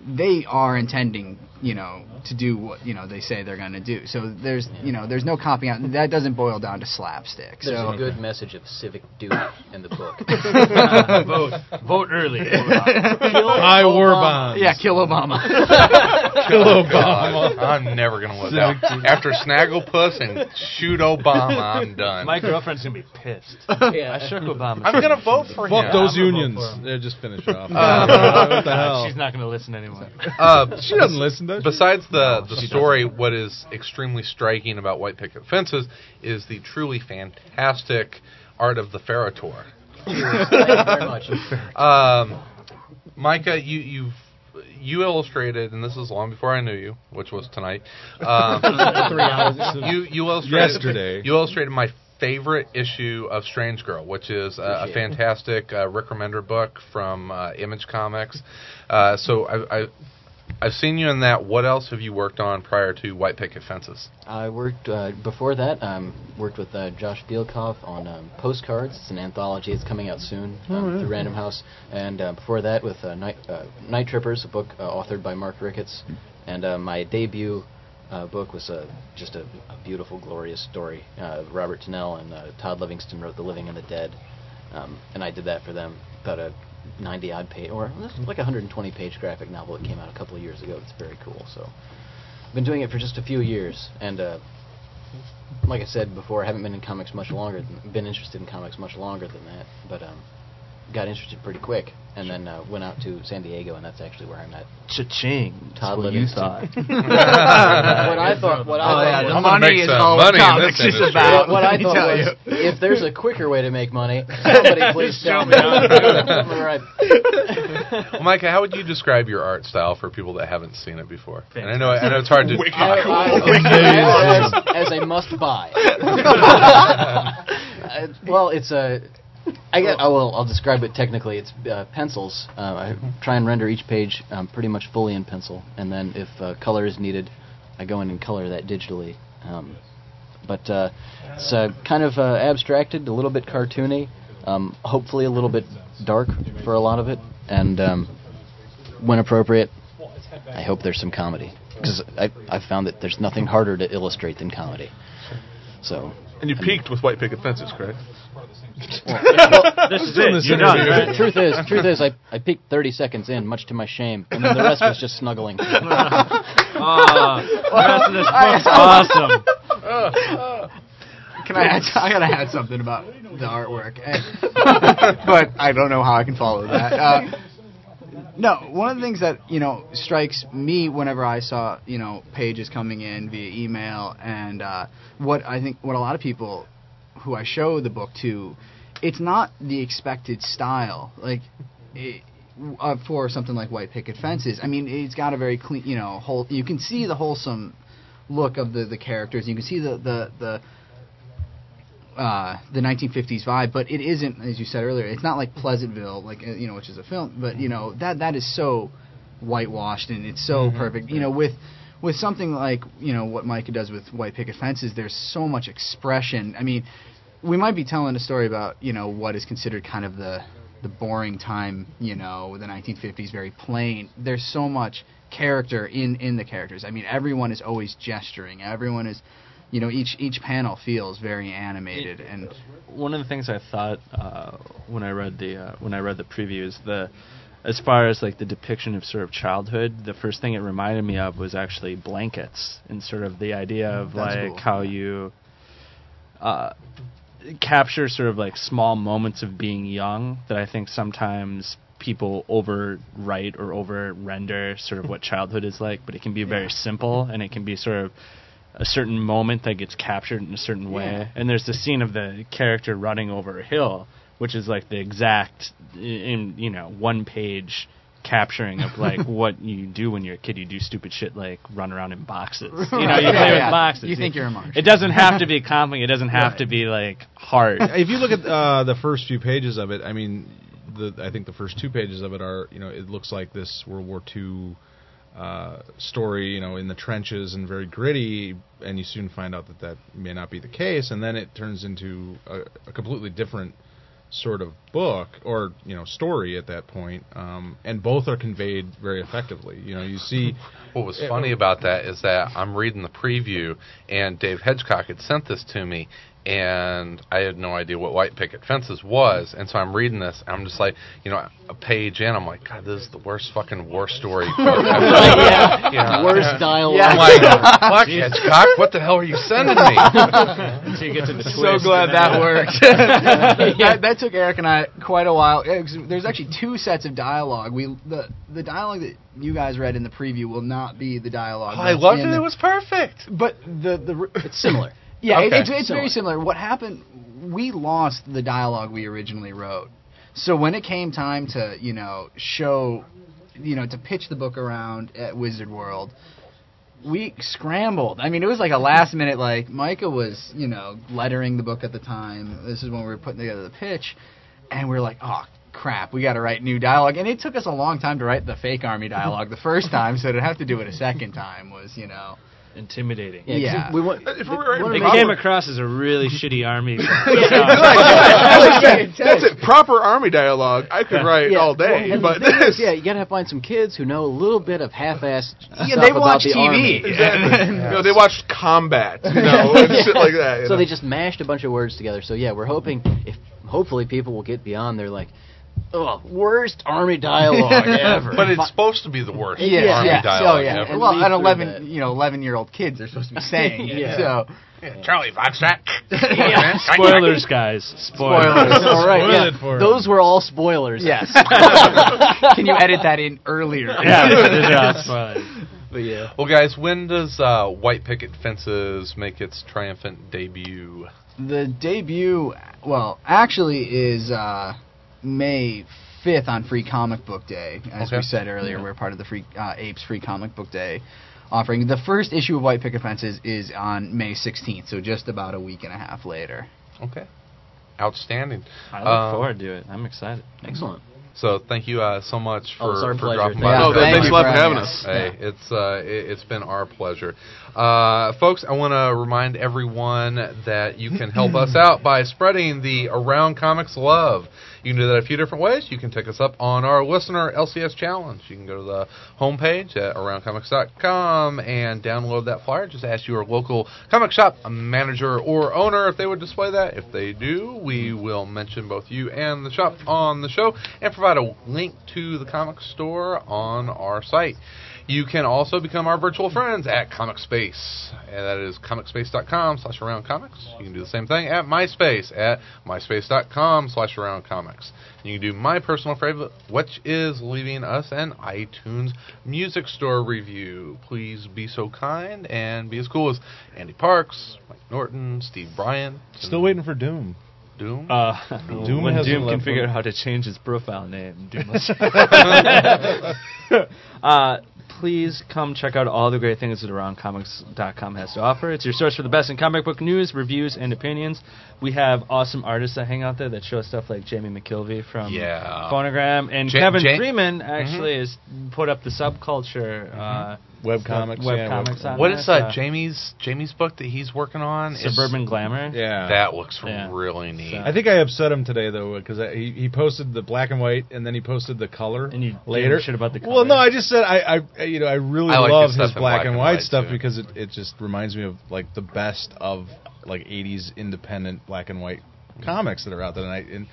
they are intending you know to do what you know they say they're gonna do. So there's you know there's no copying out. That doesn't boil down to slapstick. There's so a good message of civic duty in the book. [laughs] vote, vote early. [laughs] I war bonds. Yeah, kill Obama. [laughs] Kill Obama. I'm never gonna let that. After Snagglepuss and shoot Obama, I'm done. My girlfriend's gonna be pissed. Yeah. I shook Obama. I'm gonna vote for him. Fuck those I'm gonna vote unions. for him. Yeah, just finish off. Uh, what the hell? She's not gonna listen anymore. [laughs] Uh, [laughs] She doesn't listen, does she? Besides the, No, the she story, what is extremely striking about White Picket Fences is the truly fantastic art of the Farritor. [laughs] Thank you very much. Um, Micah, you you've you illustrated, and this is long before I knew you, which was tonight. Um, Three hours. You you illustrated Yesterday. You illustrated my favorite issue of Strange Girl, which is a, a fantastic uh, Rick Remender book from uh, Image Comics. Uh, so I, I I've seen you in that. What else have you worked on prior to White Picket Fences? I worked uh, before that. Um, worked with uh, Josh Bielkoff on um, Postcards. It's an anthology. It's coming out soon um, through Random House. And uh, before that, with uh, Night uh, Night Trippers, a book uh, authored by Mark Ricketts. And uh, my debut uh, book was uh, just a, a beautiful, glorious story. Uh, Robert Tinnell and uh, Todd Livingston wrote *The Living and the Dead*, um, and I did that for them. About a 90 odd page, or like a 120 page graphic novel that came out a couple of years ago. It's very cool. So. I've been doing it for just a few years, and uh, like I said before, I haven't been in comics much longer. Than, been interested in comics much longer than that, but um, got interested pretty quick, and then uh, went out to San Diego, and that's actually where I met Cha-ching. Todd That's what you thought. [laughs] [laughs] what I thought, what I Oh, thought, yeah, was- the money is all money comics is about. what I thought [laughs] was, you. if there's a quicker way to make money, somebody please tell me. right. Well, Micah, how would you describe your art style for people that haven't seen it before? And I know I know it's hard to. I- I- as, as a must buy. Uh, well, it's a. [laughs] I get. I will. I'll describe it technically. It's uh, pencils. Uh, I try and render each page um, pretty much fully in pencil, and then if uh, color is needed, I go in and color that digitally. Um, but uh, it's uh, kind of uh, abstracted, a little bit cartoony, um, hopefully a little bit dark for a lot of it, and um, when appropriate, I hope there's some comedy because I I've found that there's nothing harder to illustrate than comedy. So And you peaked with White Picket Fences, correct? This is it. You're done, right? truth is, truth is, I I peaked 30 seconds in, much to my shame, and then the rest was just snuggling. [laughs] Ah, the rest of this book's awesome. Can I add? I gotta add something about the artwork, Eh, [laughs] but I don't know how I can follow that. Uh, no, one of the things that you know strikes me whenever I saw you know pages coming in via email, and uh, what I think what a lot of people who I show the book to, it's not the expected style. Like. It, uh, for something like White Picket Fences, I mean, it's got a very clean, you know, whole. You can see the wholesome look of the the characters. You can see the the the uh, the 1950s vibe, but it isn't, as you said earlier. It's not like Pleasantville, like uh, you know, which is a film. But you know that that is so whitewashed and it's so Mhm. perfect. You know, with with something like you know what Micah does with White Picket Fences, there's so much expression. I mean, we might be telling a story about you know what is considered kind of the the boring time. You know, the 1950s, very plain. There's so much character in in the characters. I mean, everyone is always gesturing. Everyone is you know each each panel feels very animated and one of the things I thought uh, when I read the uh, when I read the previews, the as far as like the depiction of sort of childhood, the first thing it reminded me of was actually blankets and sort of the idea of That's like cool. how you uh, capture sort of like small moments of being young that I think sometimes people overwrite or over render sort of what childhood is like, but it can be very simple and it can be sort of a certain moment that gets captured in a certain way. And there's the scene of the character running over a hill, which is like the exact in you know one page capturing of like [laughs] what you do when you're a kid. You do stupid shit like run around in boxes. [laughs] You know, Right. you play Yeah, with yeah. boxes. You think you're a Martian. It doesn't have to be comic. It doesn't have Right. to be like hard. if you look at uh, the first few pages of it, I mean, the I think the first two pages of it are you know it looks like this World War II uh, story, you know, in the trenches and very gritty, and you soon find out that that may not be the case, and then it turns into a, a completely different sort of book or you know story at that point, um, and both are conveyed very effectively. You know, you see. [laughs] What was funny about that is that I'm reading the preview, and Dave Hedgecock had sent this to me, and I had no idea what White Picket Fences was, and so I'm reading this, and I'm just like, you know, a page in, I'm like, God, this is the worst fucking war story. book [laughs] ever- Yeah. you know, Worst yeah. dialogue. I'm like, [laughs] fuck Hedgecock, what the hell are you sending me? [laughs] Until you get to the so glad that worked. that, that took Eric and I quite a while. There's actually two sets of dialogue. We the the dialogue that you guys read in the preview will not be the dialogue. Oh, I loved it. the- It was perfect. But the the It's similar. Yeah, it- Okay. it's it's very similar. What happened? We lost the dialogue we originally wrote. So when it came time to you know show, you know to pitch the book around at Wizard World, we scrambled. I mean, it was like a last minute. Like Micah was you know lettering the book at the time. This is when we were putting together the pitch, and we are like, oh crap, we got to write new dialogue. And it took us a long time to write the fake army dialogue the first time, so to have to do it a second time was you know. Intimidating. Yeah, 'cause Yeah. We want, If we were writing wanna It came across as a really shitty army. [laughs] That's, that's it. Proper army dialogue. I could write Yeah, all day, well, but the is, this. yeah, you gotta find some kids who know a little bit of half-assed Yeah, stuff they about watch the TV. army. Exactly. [laughs] You know, they watched combat, you know, [laughs] and shit like that. So know. they just mashed a bunch of words together. So yeah, we're hoping if hopefully people will get beyond their like, oh, worst army [laughs] dialogue ever. But it's supposed to be the worst Yeah, army yeah. dialogue Oh, yeah. ever. Well, read at eleven, that. you know, eleven-year-old kids, they're supposed to be saying it. [laughs] Yeah. So Charlie Foxtrot. [laughs] Spoilers, guys. Spoilers. Spoilers. all right, Spoil yeah. it for 'em. those were all spoilers. yes. Can you edit that in earlier? yeah, those are all spoilers. but yeah. Well, guys, when does uh, White Picket Fences make its triumphant debut? The debut, well, actually, is uh, May fifth on Free Comic Book Day. As Okay. we said earlier, we're part of the Free uh, Apes Free Comic Book Day offering. The first issue of White Picket Fences is on May sixteenth, so just about a week and a half later. Okay. Outstanding. I look Uh, forward to it. I'm excited. Excellent. So thank you uh, so much Oh, for, it's our for pleasure. dropping Thank by. you. No, thanks thank a lot for for having having us. Hey, it's uh, it, it's been our pleasure, uh, folks. I want to remind everyone that you can help [laughs] us out by spreading the Around Comics love. You can do that a few different ways. You can take us up on our listener LCS challenge. You can go to the homepage at aroundcomics.com and download that flyer. Just ask your local comic shop manager or owner if they would display that. If they do, we will mention both you and the shop on the show and provide a link to the comic store on our site. You can also become our virtual friends at Comic Space. And that is comicspace.com slash around comics. You can do the same thing at MySpace at myspace.com slash around comics. You can do my personal favorite, which is leaving us an iTunes music store review. Please be so kind and be as cool as Andy Parks, Mike Norton, Steve Bryant. Still waiting for Doom. Doom. Uh, Doom when hasn't Doom can figure out how to change his profile name, Doom [laughs] [laughs] [laughs] uh, please come check out all the great things that AroundComics.com has to offer. It's your source for the best in comic book news, reviews, and opinions. We have awesome artists that hang out there that show stuff like Jamie McKelvie from Yeah. Phonogram, and Ja- Kevin Ja- Freeman actually has put up the subculture uh, Web sub- comics, web yeah, comics web- on What there, is uh, Jamie's Jamie's book that he's working on? It's- Suburban Glamour? Yeah. That looks Yeah. really neat. I think I upset him today though because he he posted the black and white and then he posted the color And you later. shit about the Well, no, I just said I, I you know I really I like love his his black, black and and white, white, stuff too. because it it just reminds me of like the best of like '80s independent black and white comics that are out there and I and.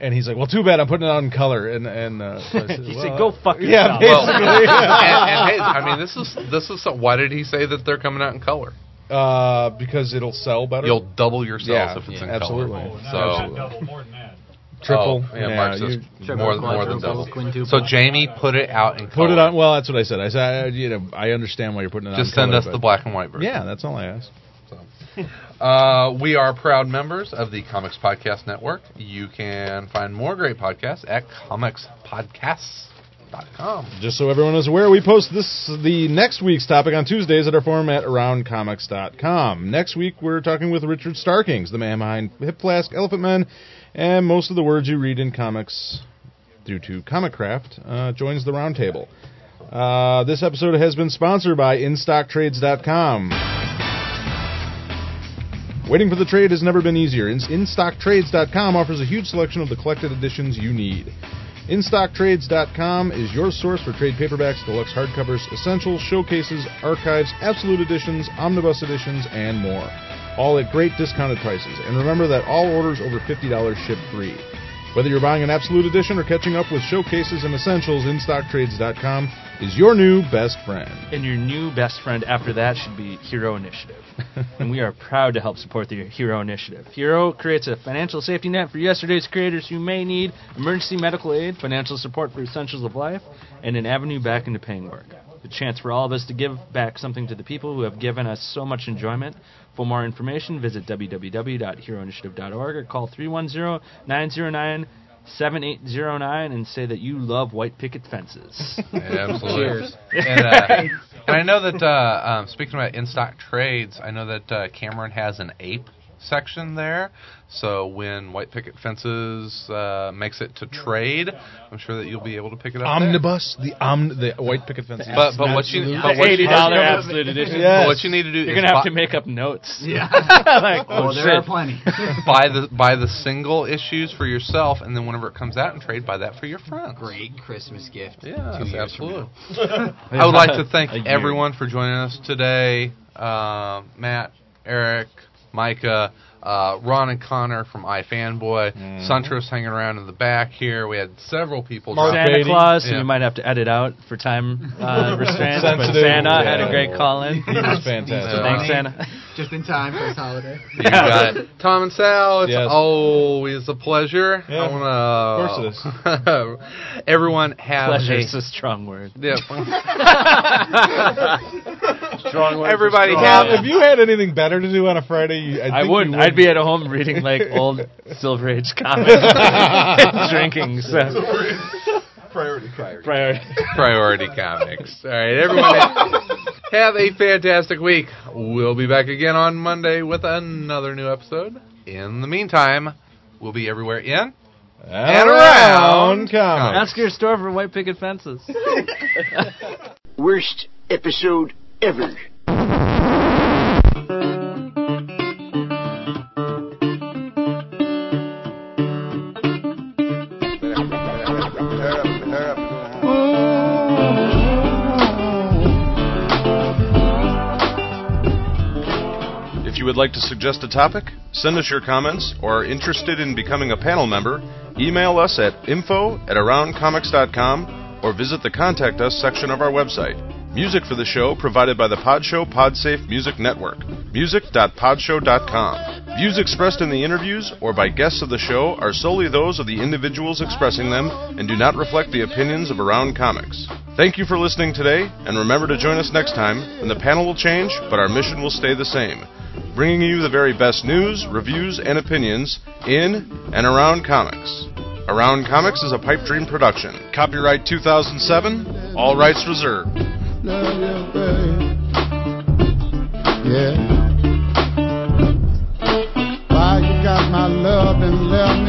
And he's like, "Well, too bad I'm putting it on in color." And and uh, [laughs] so I said, He well, said, "Go fuck Yeah, yourself." Well, basically. and, and hey, I mean, this is this is some, why did he say that they're coming out in color? uh, because it'll sell better. You'll double your sales Yeah, if it's yeah, in absolutely. color. Oh, So no, Absolutely. double more than that. triple. Oh, yeah, Mark says you- more, more than double. quadruple, quintuple. So Jamie put it out in color. put it on. Well, that's what I said. I said, I, you know, I understand why you're putting it on. Just send color, us the black and white version. Yeah, that's all I asked. [laughs] Uh, we are proud members of the Comics Podcast Network. You can find more great podcasts at aroundcomics.com. Just so everyone is aware, we post this the next week's topic on Tuesdays at our forum at aroundcomics.com. Next week, we're talking with Richard Starkings, the man behind Hip Flask, Elephantmen, and most of the words you read in comics due to Comicraft uh, joins the roundtable. Uh, this episode has been sponsored by InStockTrades.com. Waiting for the trade has never been easier. In- InStockTrades.com offers a huge selection of the collected editions you need. InStockTrades.com is your source for trade paperbacks, deluxe hardcovers, essentials, showcases, archives, absolute editions, omnibus editions, and more. All at great discounted prices. And remember that all orders over $50 ship free. Whether you're buying an absolute edition or catching up with showcases and essentials, InStockTrades.com is your new best friend. And your new best friend after that should be Hero Initiative. [laughs] and we are proud to help support the Hero Initiative. Hero creates a financial safety net for yesterday's creators who may need emergency medical aid, financial support for essentials of life, and an avenue back into paying work. The chance for all of us to give back something to the people who have given us so much enjoyment. For more information, visit www.heroinitiative.org or call 310 909 7809 and say that you love white picket fences. [laughs] Absolutely. Cheers. And, uh, and I know that, uh, um, speaking about in stock trades, I know that uh, Cameron has an ape section there. So when White Picket Fences uh, makes it to trade, I'm sure that you'll be able to pick it up. there. Omnibus, the om, the white picket fence. But but what you but what $80 absolute edition. But what you need to do You're is going to have buy- to make up notes. [laughs] Yeah. [laughs] like, Oh, oh, there shit. are plenty. [laughs] buy the buy the single issues for yourself, and then whenever it comes out in trade, buy that for your friends. Great Christmas gift. Yeah, absolutely. I would like to thank everyone for joining us today. Uh, Matt, Eric, Micah, uh, Ron and Conor from iFanboy, Mm-hmm. Siuntres hanging around in the back here. We had several people. Mark drop- Santa Claus, Yeah. who you might have to edit out for time uh, [laughs] restraints, but Sensitive, Santa had a great call in. He was fantastic. Thanks, Santa. Just in time for this holiday. [laughs] You got Tom and Sal. It's Yes. always a pleasure. Yeah, I wanna, of course [laughs] everyone have Pleasure a is a strong word. yeah. Strong word. for Everybody strong. have- Tom, if you had anything better to do on a Friday, you, I, I wouldn't. would. I'd be at home reading like [laughs] old Silver Age [laughs] comics and [laughs] drinking. So. Priority. Priority. Priority. Priority Comics. All right, everyone, have a fantastic week. We'll be back again on Monday with another new episode. In the meantime, we'll be everywhere in and around comics. Ask your store for white picket fences. Worst episode ever. If you would like to suggest a topic, send us your comments, or are interested in becoming a panel member, email us at info at aroundcomics.com or visit the Contact Us section of our website. Music for the show provided by the Podshow Podsafe Music Network. Music.podshow.com. Views expressed in the interviews or by guests of the show are solely those of the individuals expressing them and do not reflect the opinions of Around Comics. Thank you for listening today, and remember to join us next time when the panel will change, but our mission will stay the same bringing you the very best news, reviews, and opinions in and around comics. Around Comics is a Pipe Dream production. Copyright 2007, all rights reserved. Love you, babe. Yeah. Why you got my love and left